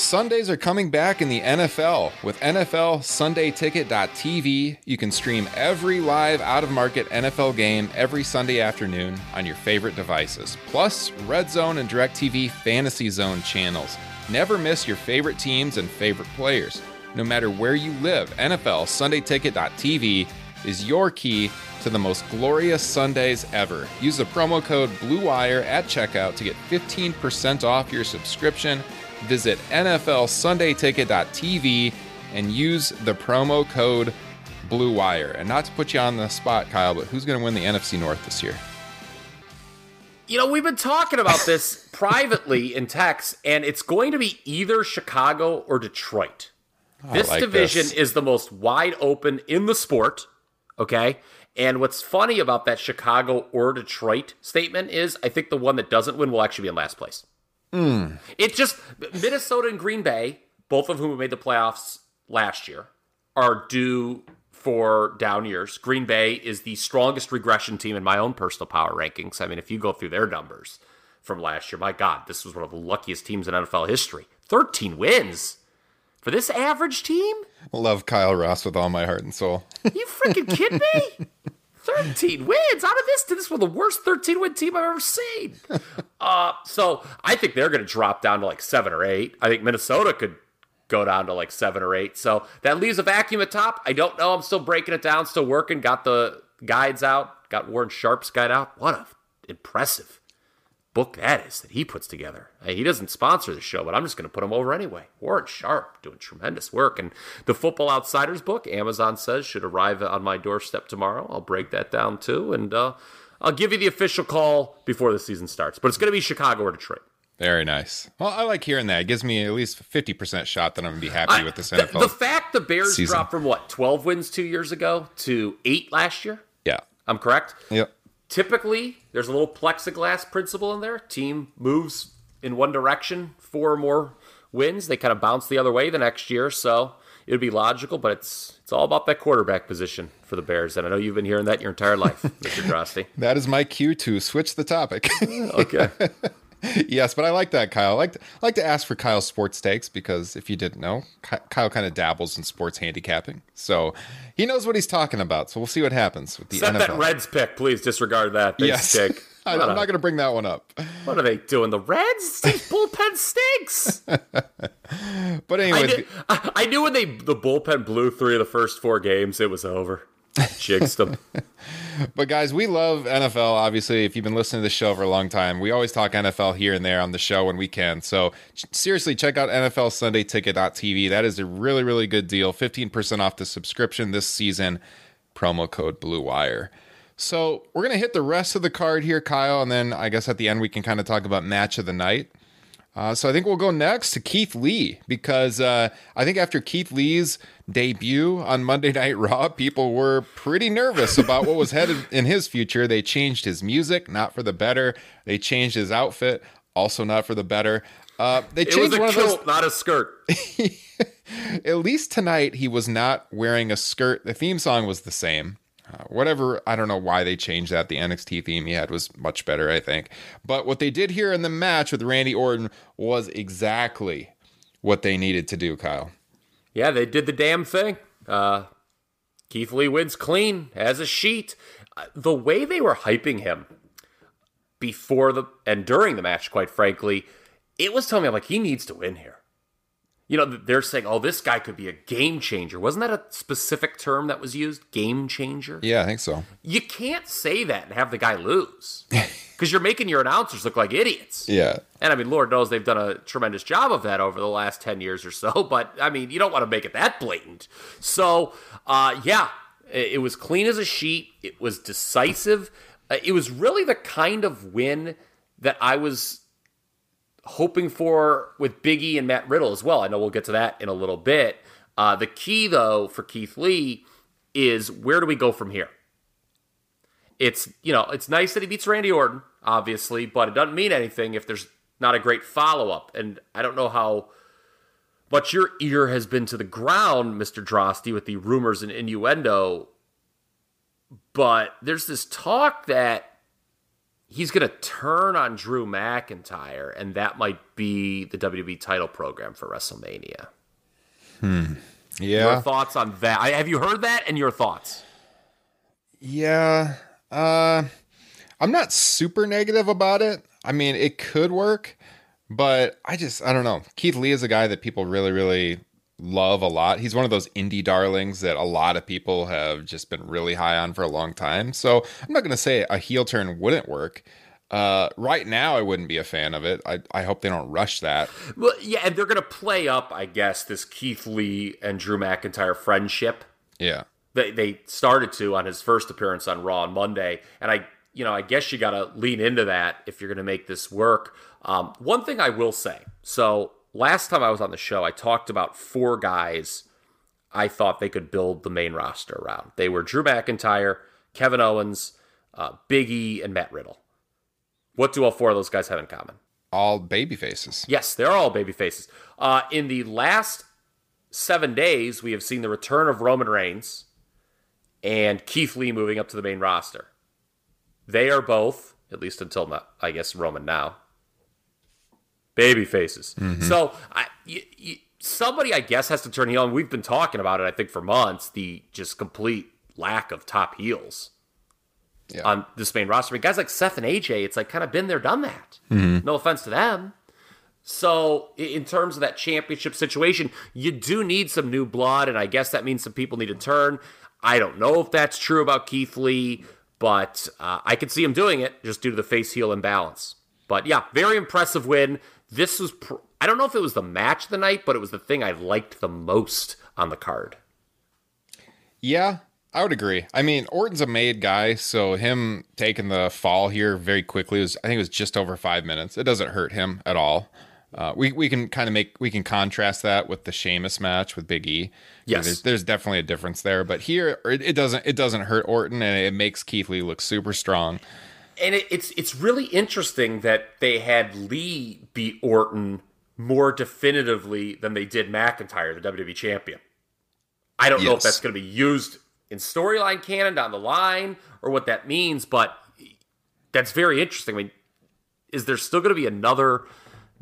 [SPEAKER 4] Sundays are coming back in the NFL. With NFL SundayTicket.tv, you can stream every live out of market NFL game every Sunday afternoon on your favorite devices. Plus, Red Zone and DirecTV Fantasy Zone channels. Never miss your favorite teams and favorite players. No matter where you live, NFL SundayTicket.tv is your key to the most glorious Sundays ever. Use the promo code BLUEWIRE at checkout to get 15% off your subscription. Visit NFLSundayTicket.tv and use the promo code Blue Wire. And not to put you on the spot, Kyle, but who's going to win the NFC North this year?
[SPEAKER 6] You know, we've been talking about this privately in text, and it's going to be either Chicago or Detroit. Oh, this
[SPEAKER 4] like
[SPEAKER 6] division
[SPEAKER 4] this.
[SPEAKER 6] is the most wide open in the sport. Okay. And what's funny about that Chicago or Detroit statement is I think the one that doesn't win will actually be in last place.
[SPEAKER 4] Hmm.
[SPEAKER 6] It just, Minnesota and Green Bay, both of whom made the playoffs last year, are due for down years. Green Bay is the strongest regression team in my own personal power rankings. I mean, if you go through their numbers from last year, my God, this was one of the luckiest teams in NFL history. 13 wins for this average team?
[SPEAKER 4] Love Kyle Ross with all my heart and soul.
[SPEAKER 6] You freaking kidding me? 13 wins out of this to this was the worst 13 win team I've ever seen. Uh, so I think they're going to drop down to like seven or eight. I think Minnesota could go down to like seven or eight. So that leaves a vacuum at top. I don't know. I'm still breaking it down, still working. Got the guides out. Got Warren Sharp's guide out. What a impressive book that is that he puts together. Hey, he doesn't sponsor the show, but I'm just going to put him over anyway. Warren Sharp doing tremendous work. And the Football Outsiders book, Amazon says, should arrive on my doorstep tomorrow. I'll break that down too. And uh, I'll give you the official call before the season starts. But it's going to be Chicago or Detroit.
[SPEAKER 4] Very nice. Well, I like hearing that. It gives me at least 50% shot that I'm going to be happy
[SPEAKER 6] I-
[SPEAKER 4] with this
[SPEAKER 6] the,
[SPEAKER 4] NFL.
[SPEAKER 6] the fact the Bears
[SPEAKER 4] season.
[SPEAKER 6] dropped from what, 12 wins two years ago to eight last year?
[SPEAKER 4] yeah.
[SPEAKER 6] I'm correct?
[SPEAKER 4] Yep.
[SPEAKER 6] Typically there's a little plexiglass principle in there. Team moves in one direction, four or more wins, they kind of bounce the other way the next year. So it would be logical, but it's it's It's all about that quarterback position for the Bears, and I know you've been hearing that your entire life, Mr. Droste.
[SPEAKER 4] That is my cue to switch the topic.
[SPEAKER 6] Okay.
[SPEAKER 4] yes, but I like that, Kyle. I like to, I like to ask for Kyle's sports takes because if you didn't know, Kyle kind of dabbles in sports handicapping, so he knows what he's talking about. So we'll see what happens with the
[SPEAKER 6] Except
[SPEAKER 4] NFL.
[SPEAKER 6] that Reds pick, please disregard that. They
[SPEAKER 4] yes,
[SPEAKER 6] stink.
[SPEAKER 4] I, I'm
[SPEAKER 6] a-
[SPEAKER 4] not going to bring that one up.
[SPEAKER 6] What are they doing? The Reds? Bullpen stinks.
[SPEAKER 4] But
[SPEAKER 6] I,
[SPEAKER 4] anyway,
[SPEAKER 6] I, I knew when they the bullpen blew three of the first four games, it was over. Them.
[SPEAKER 4] But guys, we love NFL. Obviously, if you've been listening to the show for a long time, we always talk NFL here and there on the show when we can. So seriously, check out NFL Sunday Ticket.tv. That is a really, really good deal. 15% off the subscription this season. Promo code Blue Wire. So we're gonna hit the rest of the card here, Kyle, and then I guess at the end we can kind of talk about match of the night. Uh, so I think we'll go next to Keith Lee because uh, I think after Keith Lee's debut on Monday Night Raw, people were pretty nervous about what was headed in his future. They changed his music, not for the better. They changed his outfit, also not for the better. Uh, they
[SPEAKER 6] It was
[SPEAKER 4] changed
[SPEAKER 6] a
[SPEAKER 4] one of
[SPEAKER 6] kilt,
[SPEAKER 4] those.
[SPEAKER 6] not a skirt.
[SPEAKER 4] At least tonight, he was not wearing a skirt. The theme song was the same. Uh, whatever, I don't know why they changed that. The NXT theme he had was much better, I think. But what they did here in the match with Randy Orton was exactly what they needed to do, Kyle.
[SPEAKER 6] Yeah, they did the damn thing. Uh, Keith Lee wins clean as a sheet. Uh, the way they were hyping him before the and during the match, quite frankly, it was telling me I'm like he needs to win here. You know, they're saying, "Oh, this guy could be a game changer." Wasn't that a specific term that was used? Game changer.
[SPEAKER 4] Yeah, I think so.
[SPEAKER 6] You can't say that and have the guy lose because you're making your announcers look like idiots.
[SPEAKER 4] Yeah.
[SPEAKER 6] And I mean, Lord knows they've done a tremendous job of that over the last 10 years or so, but I mean, you don't want to make it that blatant. So, uh, yeah, it, it was clean as a sheet. It was decisive. Uh, it was really the kind of win that I was hoping for with Biggie and Matt Riddle as well. I know we'll get to that in a little bit. Uh, the key, though, for Keith Lee is where do we go from here? It's you know it's nice that he beats Randy Orton, obviously, but it doesn't mean anything if there's not a great follow up. And I don't know how much your ear has been to the ground, Mister Droste, with the rumors and innuendo. But there's this talk that he's going to turn on Drew McIntyre, and that might be the WWE title program for WrestleMania. Your
[SPEAKER 4] Yeah.
[SPEAKER 6] thoughts on that? I, have you heard that? And your thoughts?
[SPEAKER 4] Yeah. Uh I'm not super negative about it. I mean, it could work, but I just I don't know. Keith Lee is a guy that people really really love a lot. He's one of those indie darlings that a lot of people have just been really high on for a long time. So, I'm not going to say a heel turn wouldn't work. Uh, right now, I wouldn't be a fan of it. I, I hope they don't rush that.
[SPEAKER 6] Well, yeah, and they're going to play up, I guess, this Keith Lee and Drew McIntyre friendship.
[SPEAKER 4] Yeah.
[SPEAKER 6] They they started to on his first appearance on Raw on Monday, and I, you know, I guess you got to lean into that if you're going to make this work. Um, one thing I will say, so last time I was on the show, I talked about four guys I thought they could build the main roster around. They were Drew McIntyre, Kevin Owens, uh, Big E, and Matt Riddle. What do all four of those guys have in common?
[SPEAKER 4] All baby faces.
[SPEAKER 6] Yes, they're all baby faces. Uh, in the last seven days, we have seen the return of Roman Reigns and Keith Lee moving up to the main roster. They are both, at least until not, I guess Roman now, baby faces. So I, y- y- somebody, I guess, has to turn heel. And we've been talking about it, I think, for months. The just complete lack of top heels
[SPEAKER 4] Yeah.
[SPEAKER 6] on this main roster. But guys like Seth and AJ, it's like kind of been there, done that. No offense to them. So, in terms of that championship situation, you do need some new blood, and I guess that means some people need to turn. I don't know if that's true about Keith Lee, but uh, I could see him doing it just due to the face heel imbalance. But yeah, very impressive win. This was, pr- I don't know if it was the match of the night, but it was the thing I liked the most on the card.
[SPEAKER 4] Yeah, I would agree. I mean, Orton's a made guy, so him taking the fall here very quickly was I think it was just over five minutes. It doesn't hurt him at all. Uh, we we can kind of make we can contrast that with the Sheamus match with Big E.
[SPEAKER 6] Yes.
[SPEAKER 4] there's, there's definitely a difference there, but here it, it doesn't it doesn't hurt Orton and it makes Keith Lee look super strong.
[SPEAKER 6] And it, it's it's really interesting that they had Lee beat Orton more definitively than they did McIntyre, the WWE champion. I don't know if that's going to be used in storyline canon down the line or what that means, but that's very interesting. I mean, is there still going to be another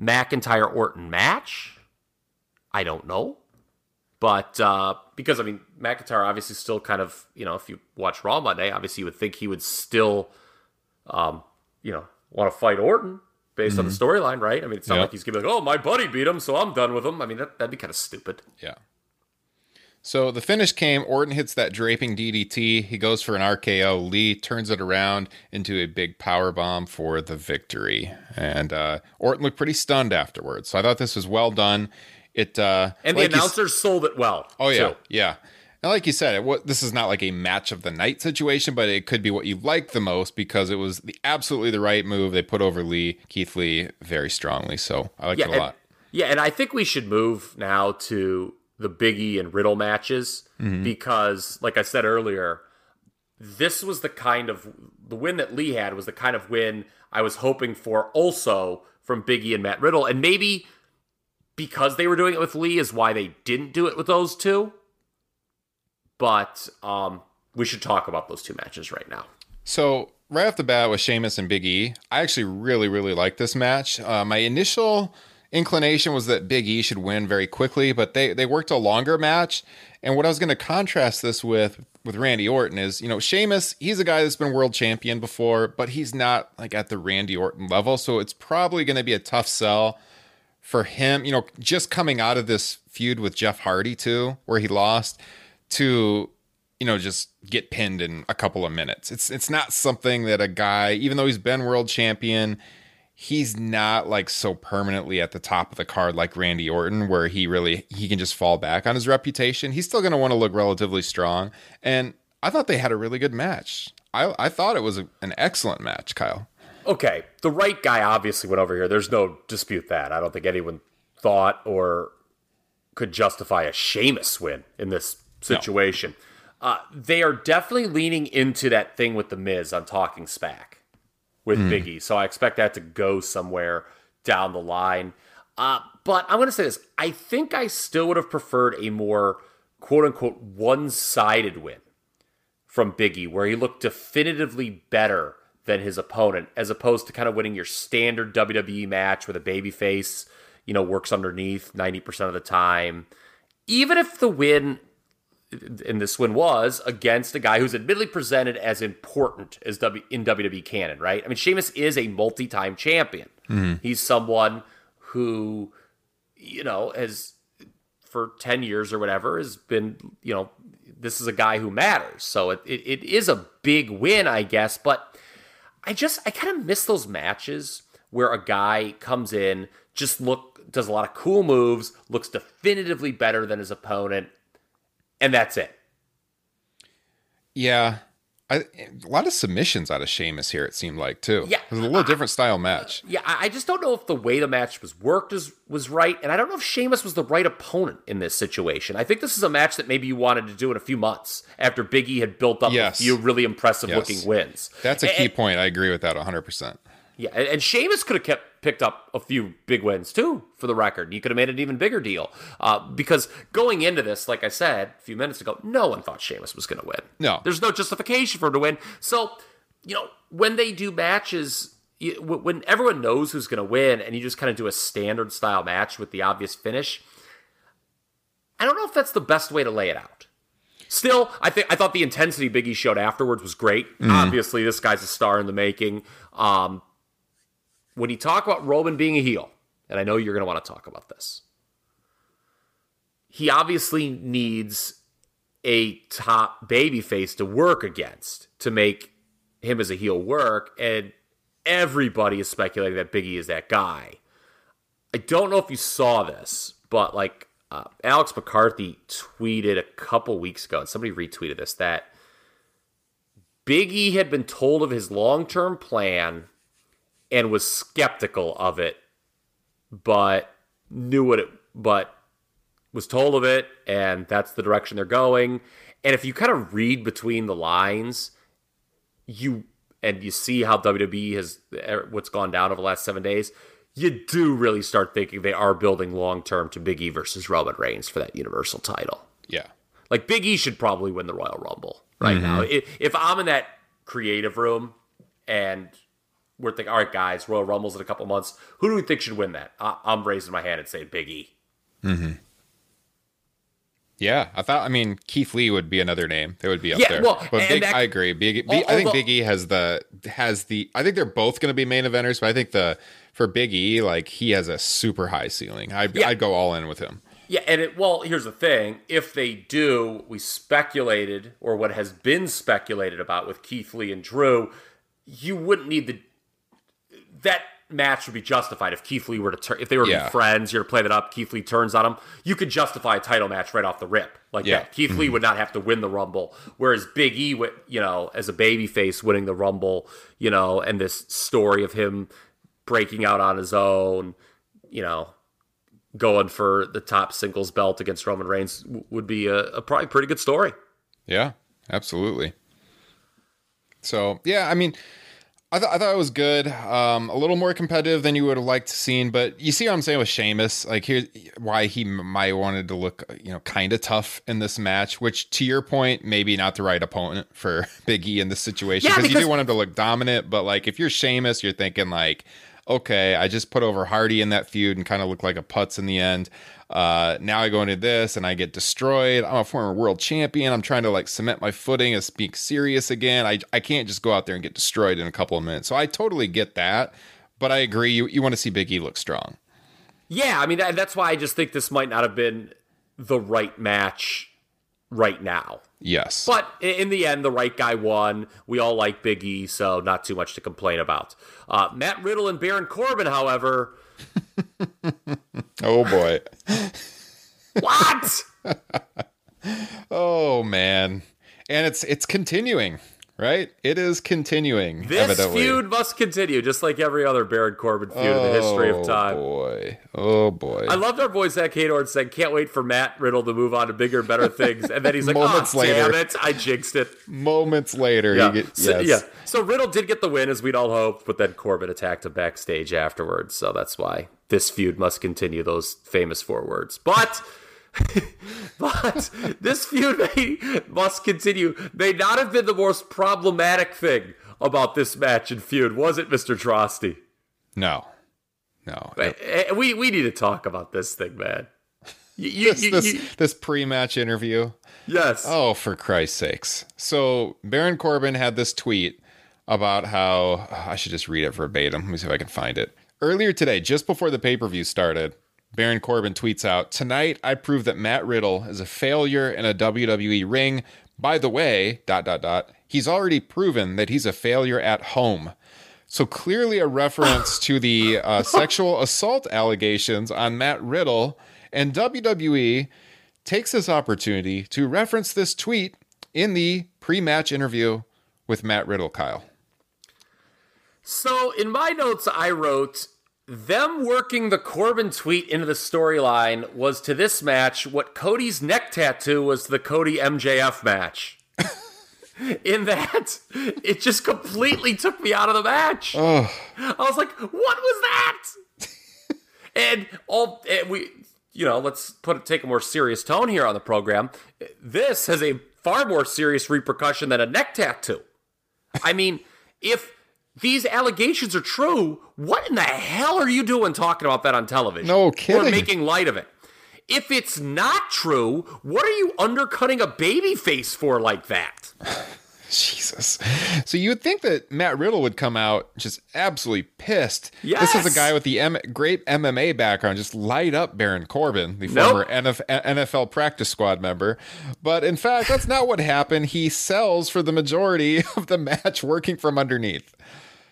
[SPEAKER 6] McIntyre Orton match? I don't know. But uh, because I mean, McIntyre obviously still kind of you know, if you watch Raw Monday, obviously you would think he would still, um, you know, want to fight Orton based on the storyline, right? I mean, it's not
[SPEAKER 4] Yeah.
[SPEAKER 6] like he's gonna be like, oh, my buddy beat him, so I'm done with him. I mean, that that'd be kind of stupid.
[SPEAKER 4] Yeah. So the finish came. Orton hits that draping DDT. He goes for an RKO. Lee turns it around into a big power bomb for the victory. And uh, Orton looked pretty stunned afterwards. So I thought this was well done. It uh,
[SPEAKER 6] And
[SPEAKER 4] like
[SPEAKER 6] the announcers sold it well.
[SPEAKER 4] Oh yeah,
[SPEAKER 6] too.
[SPEAKER 4] yeah. And like you said, it, wa- this is not like a match of the night situation, but it could be what you like the most because it was the absolutely the right move. They put over Lee, Keith Lee, very strongly. So I like
[SPEAKER 6] yeah,
[SPEAKER 4] it a
[SPEAKER 6] and,
[SPEAKER 4] lot.
[SPEAKER 6] yeah, and I think we should move now to the Biggie and Riddle matches
[SPEAKER 4] Mm-hmm.
[SPEAKER 6] because, like I said earlier, this was the kind of the win that Lee had was the kind of win I was hoping for also from Biggie and Matt Riddle, and maybe because they were doing it with Lee is why they didn't do it with those two. But um, we should talk about those two matches right now.
[SPEAKER 4] So right off the bat with Sheamus and Big E, I actually really, really like this match. Uh, my initial inclination was that Big E should win very quickly, but they they worked a longer match. And what I was going to contrast this with with Randy Orton is, you know, Sheamus, he's a guy that's been world champion before, but he's not like at the Randy Orton level, so it's probably going to be a tough sell for him, you know, just coming out of this feud with Jeff Hardy too, where he lost to, you know, just get pinned in a couple of minutes. It's it's not something that a guy, even though he's been world champion, he's not like so permanently at the top of the card like Randy Orton, where he really he can just fall back on his reputation. He's still going to want to look relatively strong, and I thought they had a really good match. I I thought it was a, an excellent match, Kyle.
[SPEAKER 6] Okay, the right guy obviously went over here. There's no dispute that. I don't think anyone thought or could justify a Sheamus win in this situation. Uh, they are definitely leaning into that thing with the Miz on Talking Smack with Biggie, so I expect that to go somewhere down the line. Uh, but I'm going to say this: I think I still would have preferred a more "quote unquote" one-sided win from Biggie, where he looked definitively better than his opponent, as opposed to kind of winning your standard WWE match where the babyface, you know, works underneath 90% of the time. Even if the win, and this win was against a guy who's admittedly presented as important as w, in WWE canon, right? I mean, Sheamus is a multi-time champion. Mm-hmm. He's someone who, you know, has for 10 years or whatever has been, you know, this is a guy who matters. So it, it, it is a big win, I guess. But I just, I kind of miss those matches where a guy comes in, just look, does a lot of cool moves, looks definitively better than his opponent, and that's it.
[SPEAKER 4] Yeah. I, a lot of submissions out of Sheamus here, it seemed like, too.
[SPEAKER 6] Yeah.
[SPEAKER 4] It was a little different style match.
[SPEAKER 6] Uh, yeah, I I just don't know if the way the match was worked is, was right, and I don't know if Sheamus was the right opponent in this situation. I think this is a match that maybe you wanted to do in a few months after Biggie had built up
[SPEAKER 4] Yes.
[SPEAKER 6] a few really impressive
[SPEAKER 4] Yes.
[SPEAKER 6] looking wins.
[SPEAKER 4] That's a
[SPEAKER 6] And-
[SPEAKER 4] key point. I agree with that 100%.
[SPEAKER 6] Yeah, and, and Sheamus could have kept picked up a few big wins too, for the record. You could have made an even bigger deal uh, because going into this, like I said a few minutes ago, no one thought Sheamus was going to win.
[SPEAKER 4] No.
[SPEAKER 6] there's no justification for him to win. So, you know, when they do matches, you, when everyone knows who's going to win, and you just kind of do a standard style match with the obvious finish, I don't know if that's the best way to lay it out. Still, I think I thought the intensity Biggie showed afterwards was great. Obviously, this guy's a star in the making. Um, when you talk about Roman being a heel, and I know you're going to want to talk about this, he obviously needs a top babyface to work against to make him as a heel work, and everybody is speculating that Biggie is that guy. I don't know if you saw this, but like uh, Alex McCarthy tweeted a couple weeks ago, and somebody retweeted this that Biggie had been told of his long term plan and was skeptical of it, but knew what it, but was told of it, and that's the direction they're going. And if you kind of read between the lines, you and you see how WWE has er, what's gone down over the last seven days, you do really start thinking they are building long term to Big E versus Roman Reigns for that Universal title.
[SPEAKER 4] Yeah.
[SPEAKER 6] Like Big E should probably win the Royal Rumble right mm-hmm. now. If, if I'm in that creative room and we're thinking, all right, guys, Royal Rumble's in a couple months. Who do we think should win that? I, I'm raising my hand and saying Big E. Mm-hmm.
[SPEAKER 4] Yeah, I thought. I mean, Keith Lee would be another name that would be up
[SPEAKER 6] Yeah,
[SPEAKER 4] there.
[SPEAKER 6] well,
[SPEAKER 4] but Big,
[SPEAKER 6] that-
[SPEAKER 4] I agree. Big, Big-
[SPEAKER 6] Al-
[SPEAKER 4] I think Big E has the has the. I think they're both going to be main eventers, but I think the for Big E, like he has a super high ceiling. I'd,
[SPEAKER 6] Yeah.
[SPEAKER 4] I'd go all in with him.
[SPEAKER 6] Yeah, and it, well, here's the thing: if they do, we speculated, or what has been speculated about with Keith Lee and Drew, you wouldn't need the that match would be justified if Keith Lee were to turn. If they were to
[SPEAKER 4] Yeah.
[SPEAKER 6] be friends, you're to play that up. Keith Lee turns on him. You could justify a title match right off the rip like
[SPEAKER 4] Yeah.
[SPEAKER 6] that. Keith Lee mm-hmm. would not have to win the Rumble, whereas Big E, would, you know, as a babyface winning the Rumble, you know, and this story of him breaking out on his own, you know, going for the top singles belt against Roman Reigns would be a, a probably pretty good story.
[SPEAKER 4] Yeah, absolutely. So yeah, I mean, I, th- I thought it was good. Um, a little more competitive than you would have liked to seen, but you see what I'm saying with Sheamus. Like here's why he m- might wanted to look, you know, kind of tough in this match. Which, to your point, maybe not the right opponent for Big E in this situation
[SPEAKER 6] Yeah,
[SPEAKER 4] because you do want him to look dominant. But like, if you're Sheamus, you're thinking like, okay, I just put over Hardy in that feud and kind of looked like a putz in the end. Uh, now I go into this and I get destroyed. I'm a former world champion. I'm trying to like cement my footing and speak serious again. I, I can't just go out there and get destroyed in a couple of minutes. So I totally get that. But I agree. You, you want to see Big E look strong.
[SPEAKER 6] Yeah, I mean, that, that's why I just think this might not have been the right match right now.
[SPEAKER 4] Yes.
[SPEAKER 6] But in the end, the right guy won. We all like Big E, so not too much to complain about. Uh, Matt Riddle and Baron Corbin, however,
[SPEAKER 4] oh boy.
[SPEAKER 6] what?
[SPEAKER 4] Oh man. And it's it's continuing, right? It is continuing.
[SPEAKER 6] This
[SPEAKER 4] evidently.
[SPEAKER 6] feud must continue, just like every other Baron Corbin feud in the history
[SPEAKER 4] Oh,
[SPEAKER 6] of time.
[SPEAKER 4] Oh boy. Oh boy.
[SPEAKER 6] I loved our boy Zack Heydorn saying, "Can't wait for Matt Riddle to move on to bigger, better things." And then he's like,
[SPEAKER 4] Moments
[SPEAKER 6] "Oh, damn
[SPEAKER 4] later.
[SPEAKER 6] it! I jinxed it."
[SPEAKER 4] Moments later,
[SPEAKER 6] Yeah.
[SPEAKER 4] get
[SPEAKER 6] so,
[SPEAKER 4] yes.
[SPEAKER 6] yeah. So Riddle did get the win, as we'd all hoped, but then Corbin attacked him backstage afterwards. So that's why this feud must continue. Those famous four words, but. but this feud may, must continue. May not have been the most problematic thing about this match and feud, was it, Mister Droste?
[SPEAKER 4] No. No.
[SPEAKER 6] Eh, eh, We we need to talk about this thing, man. You, you,
[SPEAKER 4] this,
[SPEAKER 6] you-
[SPEAKER 4] this, this pre-match interview.
[SPEAKER 6] yes.
[SPEAKER 4] Oh, for Christ's sakes! So Baron Corbin had this tweet about how I should just read it verbatim. Let me see if I can find it. Earlier today, just before the pay-per-view started, Baron Corbin tweets out, "Tonight, I prove that Matt Riddle is a failure in a WWE ring. By the way, dot dot dot. He's already proven that he's a failure at home." So clearly, a reference to the uh, sexual assault allegations on Matt Riddle, and WWE takes this opportunity to reference this tweet in the pre-match interview with Matt Riddle. Kyle,
[SPEAKER 6] So in my notes, I wrote them working the Corbin tweet into the storyline was to this match what Cody's neck tattoo was to the Cody MJF match. in that, it just completely took me out of the match. I was like, "What was that?" and all and we, you know, let's put it, take a more serious tone here on the program. This has a far more serious repercussion than a neck tattoo. I mean, if these allegations are true, what in the hell are you doing talking about that on television?
[SPEAKER 4] No kidding.
[SPEAKER 6] Or making light of it. If it's not true, what are you undercutting a baby face for like that?
[SPEAKER 4] Jesus. So you would think that Matt Riddle would come out just absolutely pissed. Yes. This is a guy with the M- great MMA background, just light up Baron Corbin, the
[SPEAKER 6] Nope.
[SPEAKER 4] former NF- NFL practice squad member. But in fact, that's not what happened. He sells for the majority of the match, working from underneath.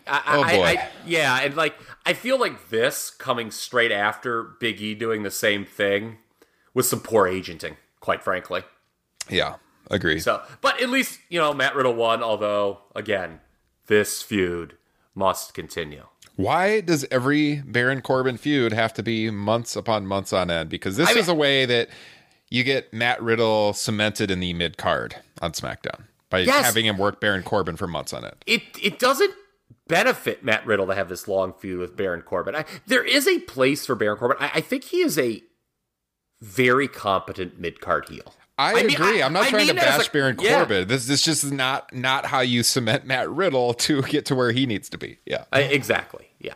[SPEAKER 6] I,
[SPEAKER 4] Oh, boy.
[SPEAKER 6] I- yeah, and like I feel like this coming straight after Big E doing the same thing was some poor agenting, quite frankly.
[SPEAKER 4] Yeah, agree.
[SPEAKER 6] So, but at least you know Matt Riddle won. Although, again, this feud must continue.
[SPEAKER 4] Why does every Baron Corbin feud have to be months upon months on end? Because this
[SPEAKER 6] I mean-
[SPEAKER 4] is a way that you get Matt Riddle cemented in the mid card on SmackDown by
[SPEAKER 6] Yes.
[SPEAKER 4] having him work Baron Corbin for months on end.
[SPEAKER 6] It it doesn't benefit Matt Riddle to have this long feud with Baron Corbin. I, there is a place for Baron Corbin. I, I think he is a very competent mid card heel.
[SPEAKER 4] I,
[SPEAKER 6] I mean,
[SPEAKER 4] agree.
[SPEAKER 6] I-
[SPEAKER 4] I'm not
[SPEAKER 6] I
[SPEAKER 4] trying to bash
[SPEAKER 6] a-
[SPEAKER 4] Baron
[SPEAKER 6] yeah.
[SPEAKER 4] Corbin. This this just is not not how you cement Matt Riddle to get to where he needs to be. Yeah.
[SPEAKER 6] I, exactly. Yeah.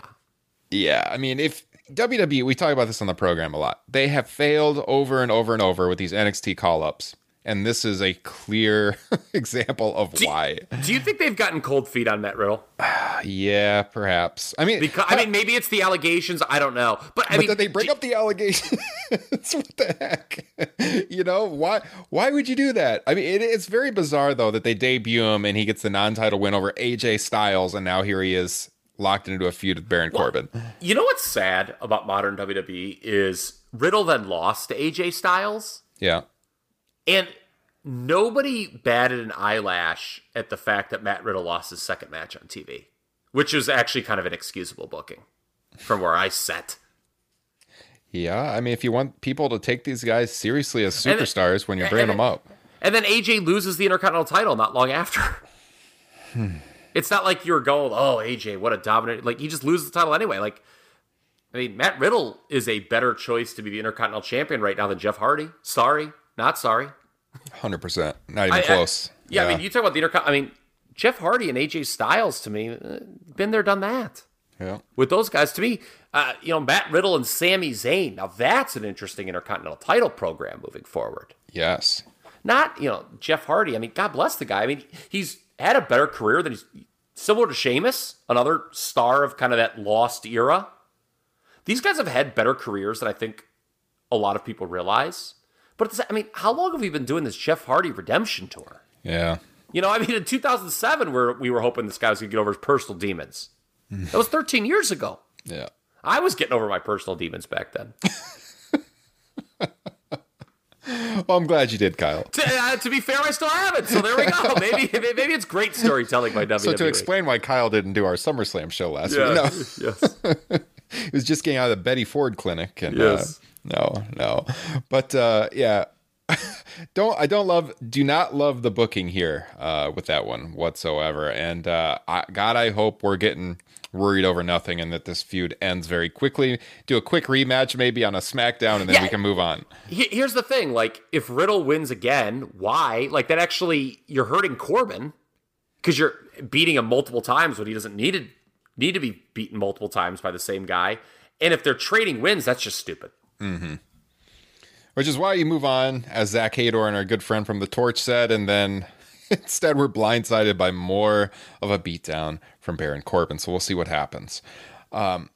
[SPEAKER 4] Yeah, I mean, if WWE, we talk about this on the program a lot. They have failed over and over and over with these NXT call ups, and this is a clear example of why.
[SPEAKER 6] Do you think they've gotten cold feet on Matt Riddle?
[SPEAKER 4] Yeah, perhaps. I mean,
[SPEAKER 6] Because I mean, maybe it's the allegations. I don't know, but I
[SPEAKER 4] but
[SPEAKER 6] mean,
[SPEAKER 4] then they bring up the allegations. What the heck? you know why? Why would you do that? I mean, it, it's very bizarre though that they debut him and he gets the non-title win over AJ Styles, and now here he is locked into a feud with Baron Corbin.
[SPEAKER 6] you know what's sad about modern WWE is Riddle then lost to AJ Styles,
[SPEAKER 4] Yeah,
[SPEAKER 6] and nobody batted an eyelash at the fact that Matt Riddle lost his second match on TV, which was actually kind of an excusable booking from where I sat.
[SPEAKER 4] yeah. I mean, if you want people to take these guys seriously as superstars when you're bringing them up,
[SPEAKER 6] And then AJ loses the Intercontinental title not long after. Hmm. It's not like you're going, oh, AJ, what a dominant. Like, he just loses the title anyway. Like, I mean, Matt Riddle is a better choice to be the Intercontinental Champion right now than Jeff Hardy. Sorry, not sorry.
[SPEAKER 4] Hundred percent, not even
[SPEAKER 6] I- I-
[SPEAKER 4] close.
[SPEAKER 6] yeah, I mean, you talk about the Intercon. I mean, Jeff Hardy and AJ Styles to me, uh, been there, done that.
[SPEAKER 4] yeah.
[SPEAKER 6] With those guys, to me, uh, you know, Matt Riddle and Sami Zayn. Now that's an interesting Intercontinental title program moving forward.
[SPEAKER 4] Yes.
[SPEAKER 6] Not, you know, Jeff Hardy. I mean, God bless the guy. I mean, he's had a better career than he's similar to Sheamus, another star of kind of that lost era. These guys have had better careers than I think a lot of people realize. But it's, I mean, how long have we been doing this Jeff Hardy redemption tour?
[SPEAKER 4] Yeah.
[SPEAKER 6] You know, I mean, in 2007, where we were hoping this guy was going to get over his personal demons. That was 13 years ago.
[SPEAKER 4] Yeah.
[SPEAKER 6] I was getting over my personal demons back then.
[SPEAKER 4] Well, I'm glad you did, Kyle.
[SPEAKER 6] to, uh, to be fair, I still have it. So there we go. Maybe maybe it's great storytelling by WWE.
[SPEAKER 4] So to explain why Kyle didn't do our SummerSlam show last
[SPEAKER 6] yeah.
[SPEAKER 4] week, no,
[SPEAKER 6] yes.
[SPEAKER 4] he was just getting out of the Betty Ford clinic, and
[SPEAKER 6] Yes.
[SPEAKER 4] uh, no, no, but uh, yeah, don't I don't love, do not love the booking here uh, with that one whatsoever, and uh, I, God, I hope we're getting worried over nothing, and that this feud ends very quickly. Do a quick rematch maybe on a SmackDown, and then
[SPEAKER 6] Yeah.
[SPEAKER 4] we can move on.
[SPEAKER 6] Here's the thing: like, if Riddle wins again, why? Like that actually, you're hurting Corbin because you're beating him multiple times when he doesn't need to need to be beaten multiple times by the same guy. And if they're trading wins, that's just stupid.
[SPEAKER 4] Which is why you move on, as Zack Heydorn and our good friend from the Torch said, and then instead we're blindsided by more of a beatdown from Baron Corbin. So we'll see what happens. Um,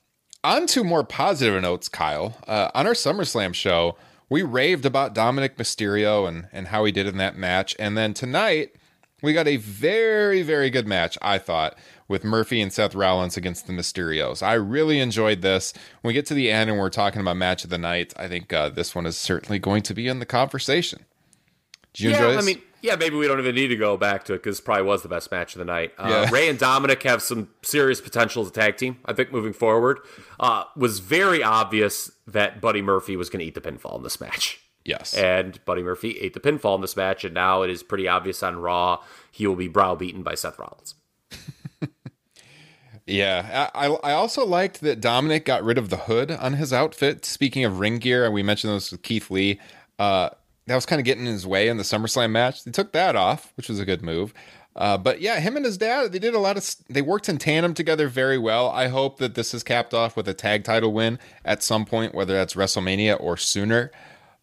[SPEAKER 4] on to more positive notes, Kyle. Uh, on our SummerSlam show, we raved about Dominik Mysterio and, and how he did in that match. And then tonight, we got a very, very good match, I thought, with Murphy and Seth Rollins against the Mysterios. I really enjoyed this. When we get to the end and we're talking about match of the night, I think uh, this one is certainly going to be in the conversation. Did you
[SPEAKER 6] yeah,
[SPEAKER 4] enjoy this?
[SPEAKER 6] I mean, yeah, maybe we don't even need to go back to it because probably was the best match of the night. Uh,
[SPEAKER 4] Yeah.
[SPEAKER 6] Rey and Dominik have some serious potential as a tag team. I think moving forward, uh, was very obvious that Buddy Murphy was going to eat the pinfall in this match.
[SPEAKER 4] yes.
[SPEAKER 6] And Buddy Murphy ate the pinfall in this match, and now it is pretty obvious on Raw he will be browbeaten by Seth Rollins.
[SPEAKER 4] Yeah, I, I also liked that Dominik got rid of the hood on his outfit. Speaking of ring gear, and we mentioned this with Keith Lee, uh, that was kind of getting in his way in the SummerSlam match. They took that off, which was a good move. Uh, but yeah, him and his dad, they did a lot of, they worked in tandem together very well. I hope that this is capped off with a tag title win at some point, whether that's WrestleMania or sooner.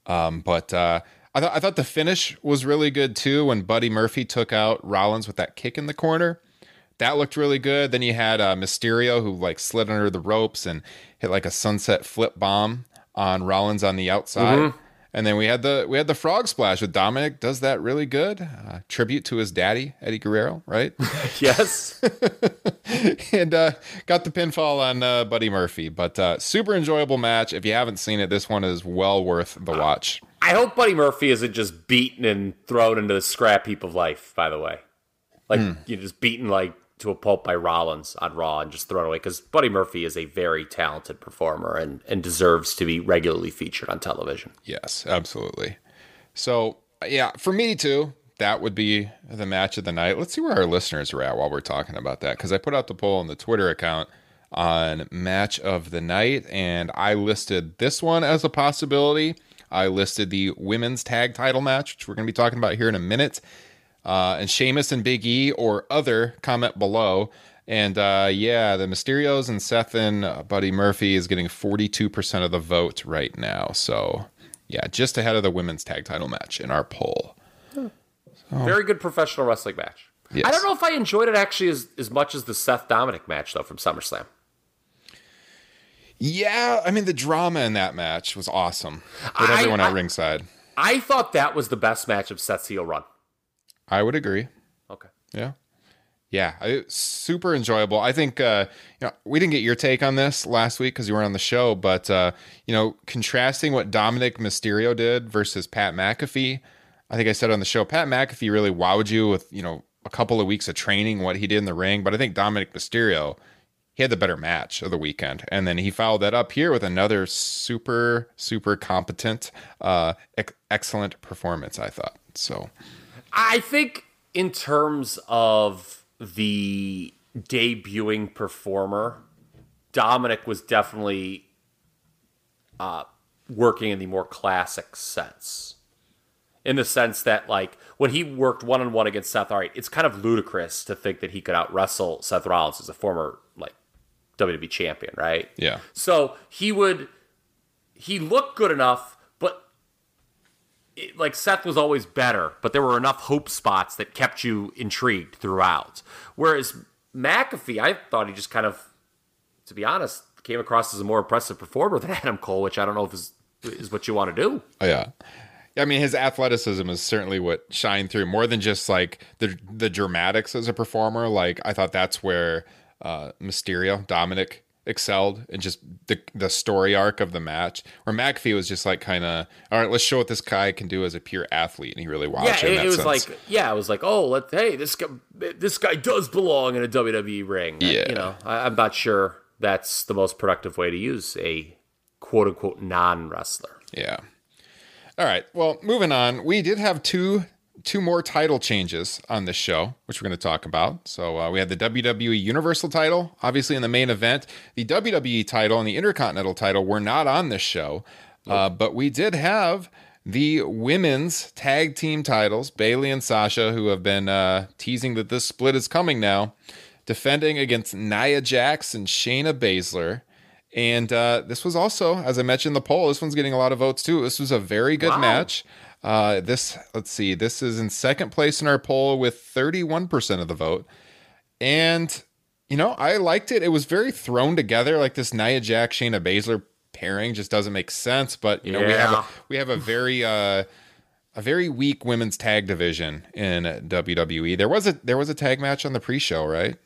[SPEAKER 4] Um, but uh, I thought I thought the finish was really good too when Buddy Murphy took out Rollins with that kick in the corner. That looked really good. Then you had uh, Mysterio who like slid under the ropes and hit like a sunset flip bomb on Rollins on the outside. And then we had the we had the frog splash with Dominik. Does that really good? Uh, tribute to his daddy Eddie Guerrero, right?
[SPEAKER 6] Yes.
[SPEAKER 4] and uh, got the pinfall on uh, Buddy Murphy. But uh, super enjoyable match. If you haven't seen it, this one is well worth the watch.
[SPEAKER 6] I hope Buddy Murphy isn't just beaten and thrown into the scrap heap of life, by the way. Like, you're just beaten like to a pulp by Rollins on Raw and just thrown away. Because Buddy Murphy is a very talented performer and, and deserves to be regularly featured on television.
[SPEAKER 4] Yes, absolutely. So, yeah, for me too, that would be the match of the night. Let's see where our listeners are at while we're talking about that. Because I put out the poll on the Twitter account on match of the night, and I listed this one as a possibility. I listed the women's tag title match, which we're going to be talking about here in a minute. Uh, and Sheamus and Big E or other comment below. And uh, yeah, the Mysterios and Seth and uh, Buddy Murphy is getting 42% of the vote right now. So yeah, just ahead of the women's tag title match in our poll.
[SPEAKER 6] Very good professional wrestling match.
[SPEAKER 4] Yes.
[SPEAKER 6] I don't know if I enjoyed it actually as, as much as the Seth Dominik match though from SummerSlam.
[SPEAKER 4] Yeah, I mean the drama in that match was awesome with
[SPEAKER 6] I-
[SPEAKER 4] everyone at
[SPEAKER 6] I-
[SPEAKER 4] ringside.
[SPEAKER 6] I thought that was the best match of Seth's heel run.
[SPEAKER 4] I would agree.
[SPEAKER 6] Okay.
[SPEAKER 4] Yeah. Yeah, I, super enjoyable. I think uh, you know we didn't get your take on this last week because you weren't on the show, but uh, you know, contrasting what Dominik Mysterio did versus Pat McAfee, I think I said on the show, Pat McAfee really wowed you with you know a couple of weeks of training, what he did in the ring, but I think Dominik Mysterio, he had the better match of the weekend, and then he followed that up here with another super super competent, uh, ex- excellent performance. I thought so.
[SPEAKER 6] I think in terms of the debuting performer, Dominik was definitely uh, working in the more classic sense. In the sense that, like, when he worked one on one against Seth, all right, it's kind of ludicrous to think that he could out wrestle Seth Rollins as a former, like, WWE champion, right?
[SPEAKER 4] Yeah.
[SPEAKER 6] So he would, he looked good enough, it, like Seth was always better, but there were enough hope spots that kept you intrigued throughout. Whereas McAfee, I thought he just kind of, to be honest, came across as a more impressive performer than Adam Cole, which I don't know if is is what you want to do.
[SPEAKER 4] Oh yeah. I mean, his athleticism is certainly what shined through more than just like the the dramatics as a performer. Like I thought that's where uh, Mysterio, Dominik excelled, and just the the story arc of the match. Where McAfee was just like kind of, all right, let's show what this guy can do as a pure athlete, and he really watched
[SPEAKER 6] Yeah,
[SPEAKER 4] it.
[SPEAKER 6] it, was
[SPEAKER 4] sense.
[SPEAKER 6] like yeah, it was like oh, let hey this guy this guy does belong in a WWE ring.
[SPEAKER 4] Yeah.
[SPEAKER 6] you know, I, I'm not sure that's the most productive way to use a quote unquote non wrestler.
[SPEAKER 4] Yeah. All right. Well, moving on. We did have two two more title changes on this show, which we're going to talk about. So uh, we had the WWE Universal title, obviously in the main event. The WWE title and the Intercontinental title were not on this show, uh, but we did have the women's tag team titles, Bayley and Sasha, who have been uh, teasing that this split is coming now, defending against Nia Jax and Shayna Baszler. And uh, this was also, as I mentioned, the poll. This one's getting a lot of votes too. This was a very good
[SPEAKER 6] Wow.
[SPEAKER 4] match. Uh, this, let's see, this is in second place in our poll with 31% of the vote. And, you know, I liked it. It was very thrown together. Like this Nia Jax, Shayna Baszler pairing just doesn't make sense. But, you know, we have a, we have a very, uh, a very weak women's tag division in WWE. There was a there was a tag match on the pre-show, right?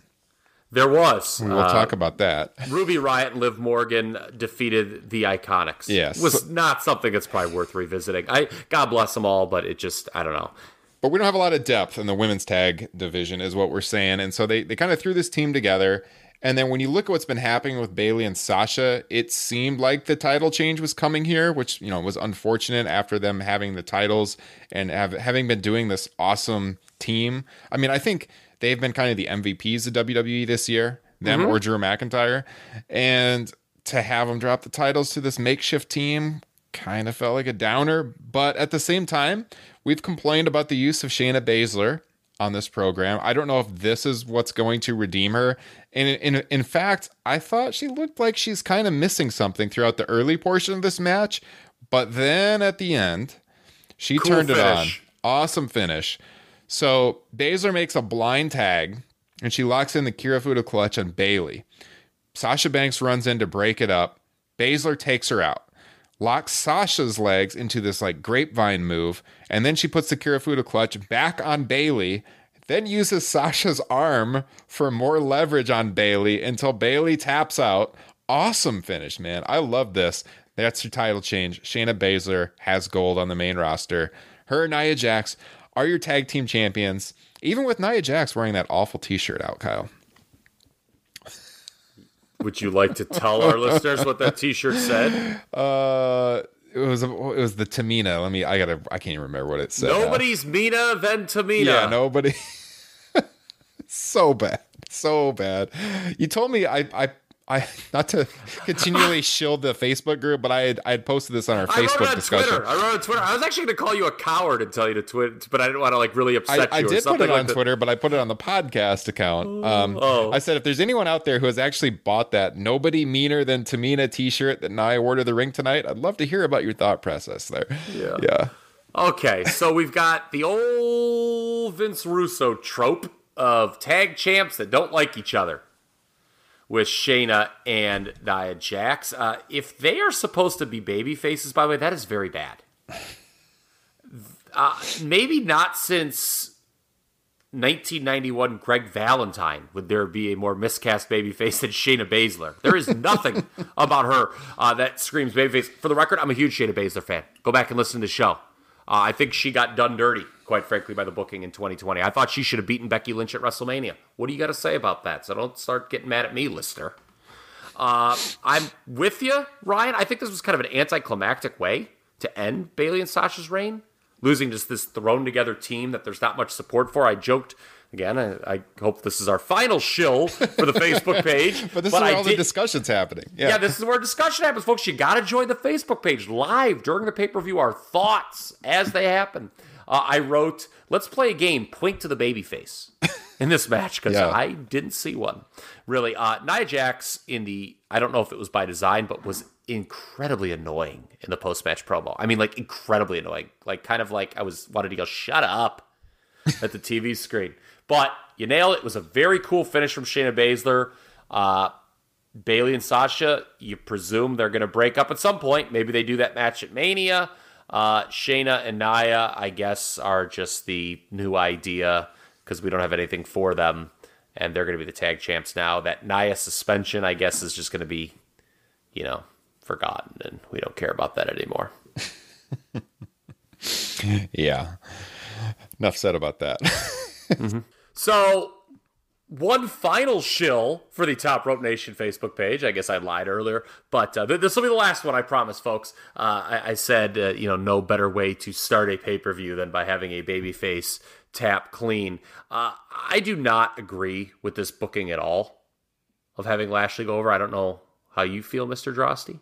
[SPEAKER 6] There was.
[SPEAKER 4] We'll
[SPEAKER 6] uh,
[SPEAKER 4] talk about that.
[SPEAKER 6] Ruby Riott and Liv Morgan defeated the Iconics.
[SPEAKER 4] Yes.
[SPEAKER 6] was not something that's probably worth revisiting. I God bless them all, but it just I don't know.
[SPEAKER 4] But we don't have a lot of depth in the women's tag division, is what we're saying. And so they, they kind of threw this team together. And then when you look at what's been happening with Bayley and Sasha, it seemed like the title change was coming here, which you know was unfortunate after them having the titles and have, having been doing this awesome team. I mean, I think they've been kind of the MVPs of WWE this year, them mm-hmm. or Drew McIntyre, and to have them drop the titles to this makeshift team kind of felt like a downer. But at the same time, we've complained about the use of Shayna Baszler on this program. I don't know if this is what's going to redeem her. And in, in, in fact, I thought she looked like she's kind of missing something throughout the early portion of this match. But then at the end, she
[SPEAKER 6] Cool
[SPEAKER 4] turned it on. Awesome finish. So Baszler makes a blind tag and she locks in the Kirifuda clutch on Bayley. Sasha Banks runs in to break it up. Baszler takes her out, locks Sasha's legs into this like grapevine move, and then she puts the Kirifuda clutch back on Bayley, then uses Sasha's arm for more leverage on Bayley until Bayley taps out. Awesome finish, man. I love this. That's your title change. Shayna Baszler has gold on the main roster. Her and Nia Jax are your tag team champions, even with Nia Jax wearing that awful t shirt out, Kyle.
[SPEAKER 6] Would you like to tell our listeners what that T-shirt said?
[SPEAKER 4] Uh, it was it was the Tamina. Let me. I gotta. I can't even remember what it said. now.
[SPEAKER 6] Nobody's Meaner than Tamina.
[SPEAKER 4] Yeah, nobody. so bad, so bad. You told me I I I not to continually shield the Facebook group, but I had I had posted this on our
[SPEAKER 6] I wrote
[SPEAKER 4] Facebook
[SPEAKER 6] on
[SPEAKER 4] discussion.
[SPEAKER 6] Twitter. I wrote it on Twitter. I was actually going to call you a coward and tell you to tweet, but I didn't want to like really upset
[SPEAKER 4] I, I
[SPEAKER 6] you. or
[SPEAKER 4] did put it on
[SPEAKER 6] like.
[SPEAKER 4] Twitter, but I put it on the podcast account. Um,
[SPEAKER 6] Oh.
[SPEAKER 4] I said if there's anyone out there who has actually bought that "Nobody Meaner Than Tamina" T-shirt that Nia wore to the ring tonight, I'd love to hear about your thought process there.
[SPEAKER 6] Yeah.
[SPEAKER 4] yeah.
[SPEAKER 6] Okay, so we've got the old Vince Russo trope of tag champs that don't like each other with Shayna and Nia Jax. Uh, if they are supposed to be baby faces, by the way, that is very bad. Uh, maybe not since 1991 Greg Valentine would there be a more miscast babyface than Shayna Baszler. There is nothing about her uh, that screams babyface. For the record, I'm a huge Shayna Baszler fan. Go back and listen to the show. Uh, I think she got done dirty, quite frankly, by the booking in 2020. I thought she should have beaten Becky Lynch at WrestleMania. What do you got to say about that? So don't start getting mad at me, listener. Uh, I'm with you, Ryan. I think this was kind of an anticlimactic way to end Bayley and Sasha's reign, losing just this thrown together team that there's not much support for. I joked again. I, I hope this is our final shill for the Facebook page.
[SPEAKER 4] But this is
[SPEAKER 6] I
[SPEAKER 4] where all the discussion's happening. Yeah.
[SPEAKER 6] yeah, this is where discussion happens, folks. You got to join the Facebook page live during the pay per view. Our thoughts as they happen. Uh, I wrote, "Let's play a game. Point to the baby face in this match because
[SPEAKER 4] Yeah.
[SPEAKER 6] I didn't see one. Really, uh, Nia Jax in the I don't know if it was by design, but was incredibly annoying in the post match promo. I mean, like incredibly annoying. Like kind of like I was wanted to go shut up at the TV screen. But you nailed it. It was a very cool finish from Shayna Baszler. Uh, Bayley and Sasha, you presume they're going to break up at some point. Maybe they do that match at Mania. Uh, Shayna and Nia, I guess, are just the new idea because we don't have anything for them. And they're going to be the tag champs now. That Nia suspension, I guess, is just going to be, you know, forgotten. And we don't care about that anymore.
[SPEAKER 4] yeah. Enough said about that.
[SPEAKER 6] So, one final shill for the Top Rope Nation Facebook page. I guess I lied earlier, but uh, th- this will be the last one, I promise, folks. Uh, I-, I said, uh, you know, no better way to start a pay per view than by having a babyface tap clean. Uh, I do not agree with this booking at all of having Lashley go over. I don't know how you feel, Mr. Droste.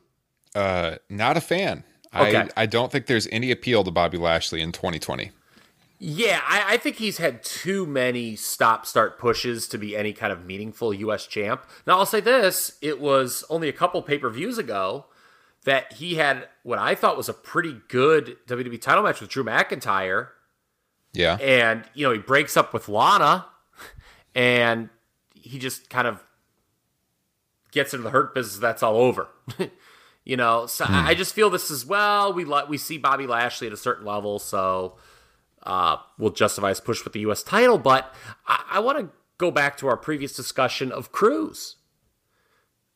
[SPEAKER 4] uh, not a fan.
[SPEAKER 6] Okay.
[SPEAKER 4] I, I don't think there's any appeal to Bobby Lashley in 2020.
[SPEAKER 6] Yeah, I, I think he's had too many stop start pushes to be any kind of meaningful U.S. champ. Now, I'll say this it was only a couple pay per views ago that he had what I thought was a pretty good WWE title match with Drew McIntyre.
[SPEAKER 4] Yeah.
[SPEAKER 6] And, you know, he breaks up with Lana and he just kind of gets into the hurt business. That's all over. you know, so I I hmm. just feel this as well, we, we see Bobby Lashley at a certain level, so uh, will justify his push with the U.S. title. But I, I want to go back to our previous discussion of Crews,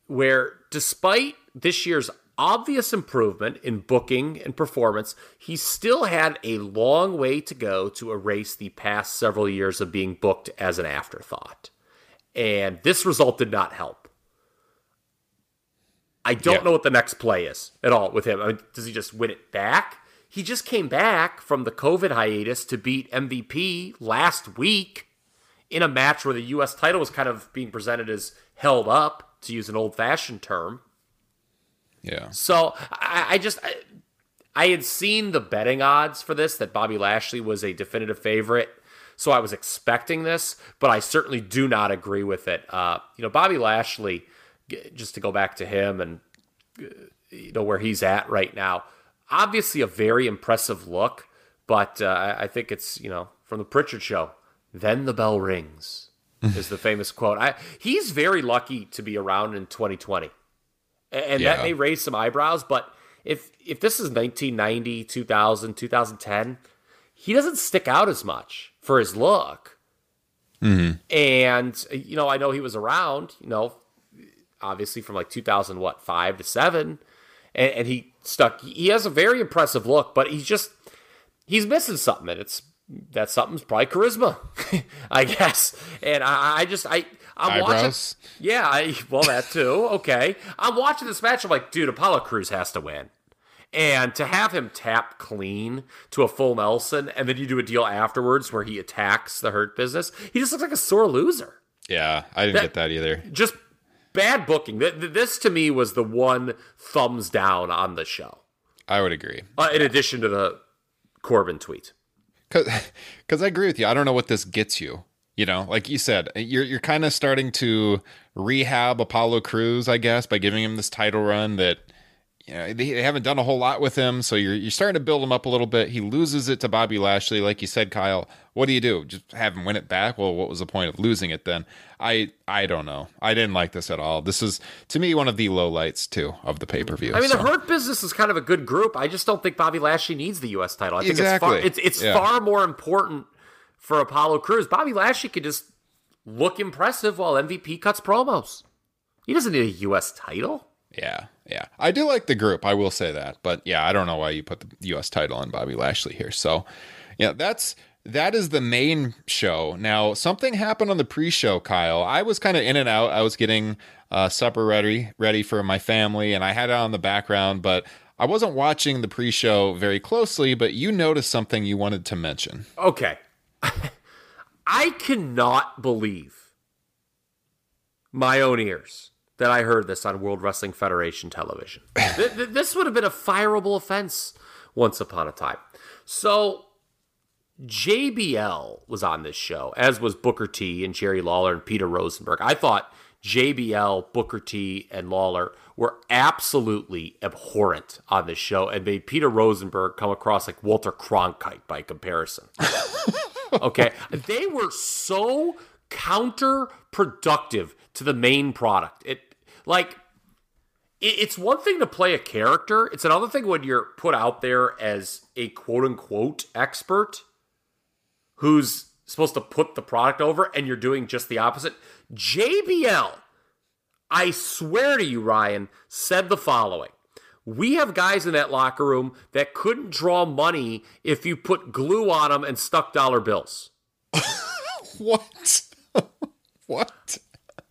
[SPEAKER 6] where despite this year's obvious improvement in booking and performance, he still had a long way to go to erase the past several years of being booked as an afterthought. And this result did not help. I don't
[SPEAKER 4] Yeah.
[SPEAKER 6] know what the next play is at all with him. I mean, does he just win it back? He just came back from the COVID hiatus to beat MVP last week in a match where the U.S. title was kind of being presented as held up, to use an old fashioned term.
[SPEAKER 4] Yeah.
[SPEAKER 6] So I, I just I, I had seen the betting odds for this that Bobby Lashley was a definitive favorite, so I was expecting this, but I certainly do not agree with it. Uh, you know, Bobby Lashley, just to go back to him and uh, you know where he's at right now, obviously a very impressive look, but uh, I- think it's you know from the Prichard show. Then the bell rings is the famous quote. I, he's very lucky to be around in 2020 and
[SPEAKER 4] Yeah.
[SPEAKER 6] that may raise some eyebrows but if if this is 1990 2000 2010 he doesn't stick out as much for his look and you know i know he was around you know obviously from like 2000 what 5 to 7 and, and he stuck he has a very impressive look but he's just he's missing something and it's that something's probably charisma i guess and i, I just i i'm watching
[SPEAKER 4] Eyebrows.
[SPEAKER 6] yeah, I, well, that too. Okay. I'm watching this match. I'm like, dude, Apollo Crews has to win. And to have him tap clean to a full Nelson, and then you do a deal afterwards where he attacks the Hurt Business, he just looks like a sore loser.
[SPEAKER 4] Yeah. I didn't
[SPEAKER 6] That-
[SPEAKER 4] get that either.
[SPEAKER 6] Just bad booking. Th- th- This to me was the one thumbs down on the show.
[SPEAKER 4] I would agree.
[SPEAKER 6] Uh, in addition to the Corbin tweet.
[SPEAKER 4] Because I agree with you. I don't know what this gets you. You know, like you said, you're you're kind of starting to rehab Apollo Crews, I guess, by giving him this title run that you know, they, they haven't done a whole lot with him. So you're you're starting to build him up a little bit. He loses it to Bobby Lashley, like you said, Kyle. What do you do? Just have him win it back? Well, what was the point of losing it then? I I don't know. I didn't like this at all. This is to me one of the low lights too of the pay per view.
[SPEAKER 6] I mean, the Hurt Business is kind of a good group. I just don't think Bobby Lashley needs the U.S. title. I think
[SPEAKER 4] Exactly.
[SPEAKER 6] it's far, it's, it's
[SPEAKER 4] Yeah.
[SPEAKER 6] far more important for Apollo Crews. Bobby Lashley could just look impressive while MVP cuts promos. He doesn't need a U.S. title.
[SPEAKER 4] Yeah, yeah. I do like the group. I will say that. But yeah, I don't know why you put the U.S. title on Bobby Lashley here. So, yeah, that's that is the main show. Now, something happened on the pre-show, Kyle. I was kind of in and out. I was getting uh, supper ready, ready for my family, and I had it on the background, but I wasn't watching the pre-show very closely. But you noticed something you wanted to mention.
[SPEAKER 6] Okay. I cannot believe my own ears that I heard this on World Wrestling Federation television. Th- th- this would have been a fireable offense once upon a time. So, JBL was on this show, as was Booker T and Jerry Lawler and Peter Rosenberg. I thought JBL, Booker T, and Lawler were absolutely abhorrent on this show and made Peter Rosenberg come across like Walter Cronkite by comparison. okay. They were so counterproductive to the main product. It like it's one thing to play a character. It's another thing when you're put out there as a quote unquote expert who's supposed to put the product over and you're doing just the opposite. JBL, I swear to you, Ryan, said the following. We have guys in that locker room that couldn't draw money if you put glue on them and stuck dollar bills.
[SPEAKER 4] What? what?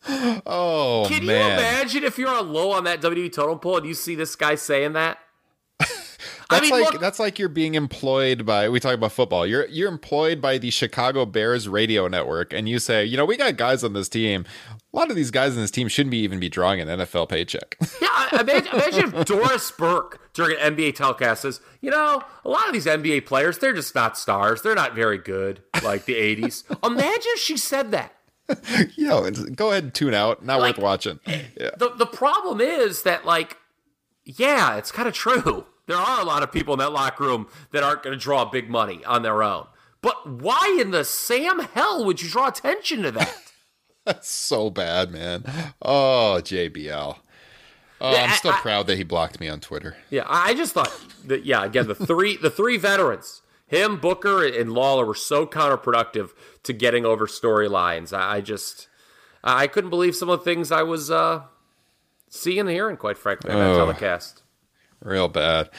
[SPEAKER 4] Oh
[SPEAKER 6] Can you imagine if you're on low on that WWE totem pole and you see this guy saying that?
[SPEAKER 4] That's
[SPEAKER 6] mean,
[SPEAKER 4] like
[SPEAKER 6] look-
[SPEAKER 4] that's like you're being employed by. We talk about football. You're you're employed by the Chicago Bears radio network, and you say, you know, we got guys on this team. A lot of these guys on this team shouldn't be even be drawing an NFL paycheck.
[SPEAKER 6] Yeah, imagine, imagine if Doris Burke during an NBA telecast says, you know, a lot of these NBA players, they're just not stars. They're not very good, like the 80s. Imagine if she said that.
[SPEAKER 4] Yo, it's- go ahead and tune out. Not
[SPEAKER 6] Like-
[SPEAKER 4] worth watching. Eh, yeah.
[SPEAKER 6] The, the problem is that, like, yeah, it's kind of true. There are a lot of people in that locker room that aren't going to draw big money on their own. But why in the Sam hell would you draw attention to that?
[SPEAKER 4] That's so bad, man. Oh, JBL. Oh,
[SPEAKER 6] Yeah,
[SPEAKER 4] I'm still
[SPEAKER 6] I-
[SPEAKER 4] proud that he blocked me on Twitter.
[SPEAKER 6] Yeah, I I just thought that yeah, again the three the three veterans, him, Booker, and Lawler were so counterproductive to getting over storylines. I, I just I couldn't believe some of the things I was uh, seeing and hearing, quite frankly, on that
[SPEAKER 4] Oh.
[SPEAKER 6] telecast.
[SPEAKER 4] Real bad.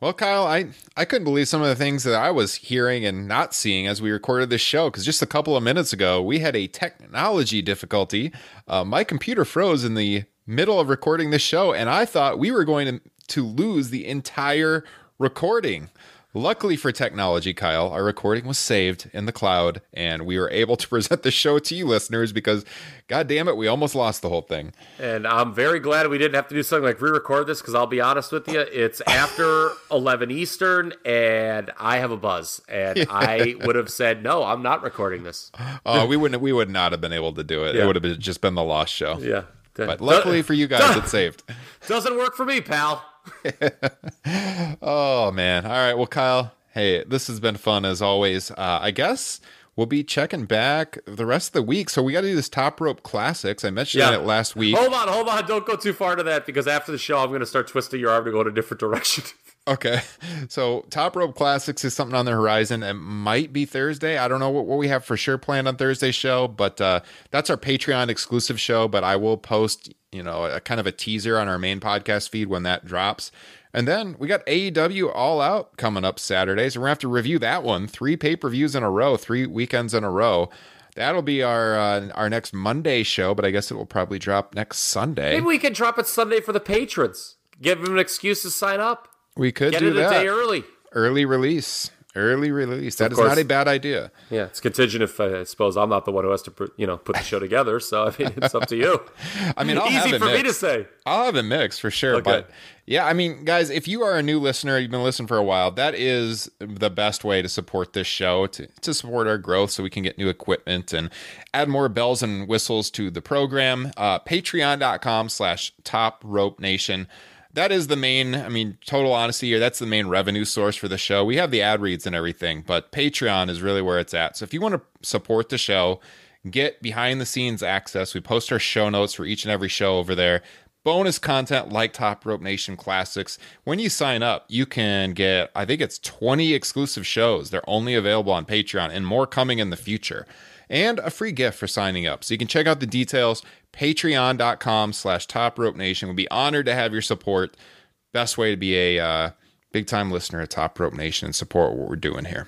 [SPEAKER 4] Well, Kyle, I, I couldn't believe some of the things that I was hearing and not seeing as we recorded this show. Because just a couple of minutes ago, we had a technology difficulty. Uh, my computer froze in the middle of recording this show, and I thought we were going to, to lose the entire recording. Luckily for technology, Kyle, our recording was saved in the cloud, and we were able to present the show to you listeners because, god damn it, we almost lost the whole thing.
[SPEAKER 6] And I'm very glad we didn't have to do something like re-record this because I'll be honest with you, it's after 11 Eastern, and I have a buzz, and I would have said no, I'm not recording this.
[SPEAKER 4] Uh, we wouldn't. We would not have been able to do it. It would have been, just been the lost show.
[SPEAKER 6] Yeah,
[SPEAKER 4] But luckily for you guys, it's saved.
[SPEAKER 6] doesn't work for me, pal.
[SPEAKER 4] Oh man! All right. Well, Kyle. Hey, this has been fun as always. Uh, I guess we'll be checking back the rest of the week. So we got to do this top rope classics. I mentioned
[SPEAKER 6] Yeah.
[SPEAKER 4] it last week.
[SPEAKER 6] Hold on, hold on. Don't go too far to that because after the show, I'm going to start twisting your arm to go in a different direction.
[SPEAKER 4] Okay. So top rope classics is something on the horizon. It might be Thursday. I don't know what, what we have for sure planned on Thursday's show, but uh, that's our Patreon exclusive show. But I will post, you know, a kind of a teaser on our main podcast feed when that drops. And then we got AEW All Out coming up Saturday. So we're gonna have to review that one. Three pay per views in a row, three weekends in a row. That'll be our uh, our next Monday show, but I guess it will probably drop next Sunday.
[SPEAKER 6] Maybe we can drop it Sunday for the patrons. Give them an excuse to sign up.
[SPEAKER 4] We could
[SPEAKER 6] Get
[SPEAKER 4] do
[SPEAKER 6] it a
[SPEAKER 4] that.
[SPEAKER 6] day early.
[SPEAKER 4] early release. Early release. That
[SPEAKER 6] Of
[SPEAKER 4] is
[SPEAKER 6] course.
[SPEAKER 4] not a bad idea.
[SPEAKER 6] Yeah, it's contingent if uh, I suppose I'm not the one who has to, pr- you know, put the show together. So I mean, it's up to you.
[SPEAKER 4] I mean, I'll
[SPEAKER 6] easy for me to say.
[SPEAKER 4] I'll have a mix for sure.
[SPEAKER 6] Okay.
[SPEAKER 4] But yeah, I mean, guys, if you are a new listener, you've been listening for a while, that is the best way to support this show, to, to support our growth so we can get new equipment and add more bells and whistles to the program. Uh, Patreon.com slash top rope nation. That is the main, I mean, total honesty here, that's the main revenue source for the show. We have the ad reads and everything, but Patreon is really where it's at. So if you want to support the show, get behind the scenes access. We post our show notes for each and every show over there. Bonus content like Top Rope Nation Classics. When you sign up, you can get, I think it's 20 exclusive shows. They're only available on Patreon and more coming in the future. And a free gift for signing up. So you can check out the details. Patreon.com slash Top Rope Nation. We'd be honored to have your support. Best way to be a uh, big time listener at Top Rope Nation and support what we're doing here.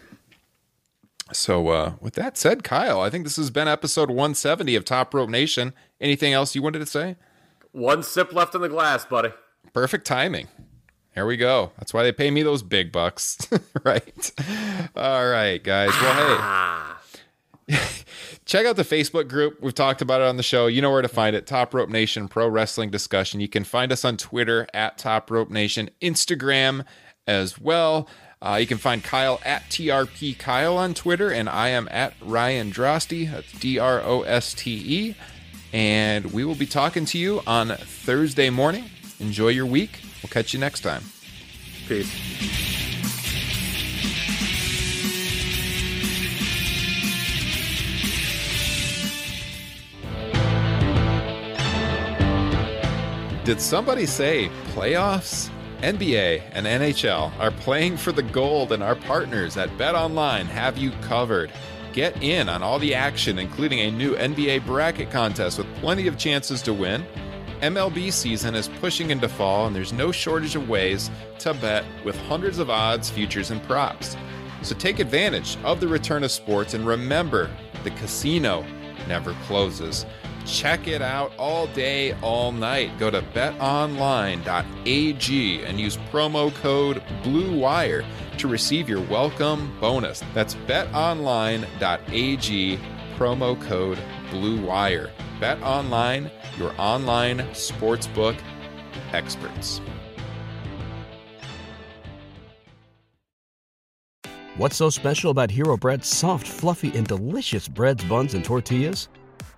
[SPEAKER 4] So, uh, with that said, Kyle, I think this has been episode 170 of Top Rope Nation. Anything else you wanted to say?
[SPEAKER 6] One sip left in the glass, buddy.
[SPEAKER 4] Perfect timing. There we go. That's why they pay me those big bucks. right. All right, guys. Well, hey, check out the Facebook group. We've talked about it on the show. You know where to find it Top Rope Nation Pro Wrestling Discussion. You can find us on Twitter at Top Rope Nation, Instagram as well. Uh, you can find Kyle at TRP Kyle on Twitter, and I am at Ryan Droste. That's D R O S T E. And we will be talking to you on Thursday morning. Enjoy your week. We'll catch you next time.
[SPEAKER 6] Peace.
[SPEAKER 4] Did somebody say playoffs? NBA and NHL are playing for the gold, and our partners at Bet Online have you covered. Get in on all the action, including a new NBA bracket contest with plenty of chances to win. MLB season is pushing into fall, and there's no shortage of ways to bet with hundreds of odds, futures, and props. So take advantage of the return of sports and remember the casino never closes. Check it out all day, all night. Go to betonline.ag and use promo code BLUEWIRE to receive your welcome bonus. That's betonline.ag, promo code BLUEWIRE. BetOnline, your online sportsbook experts.
[SPEAKER 5] What's so special about Hero Bread's soft, fluffy, and delicious breads, buns, and tortillas?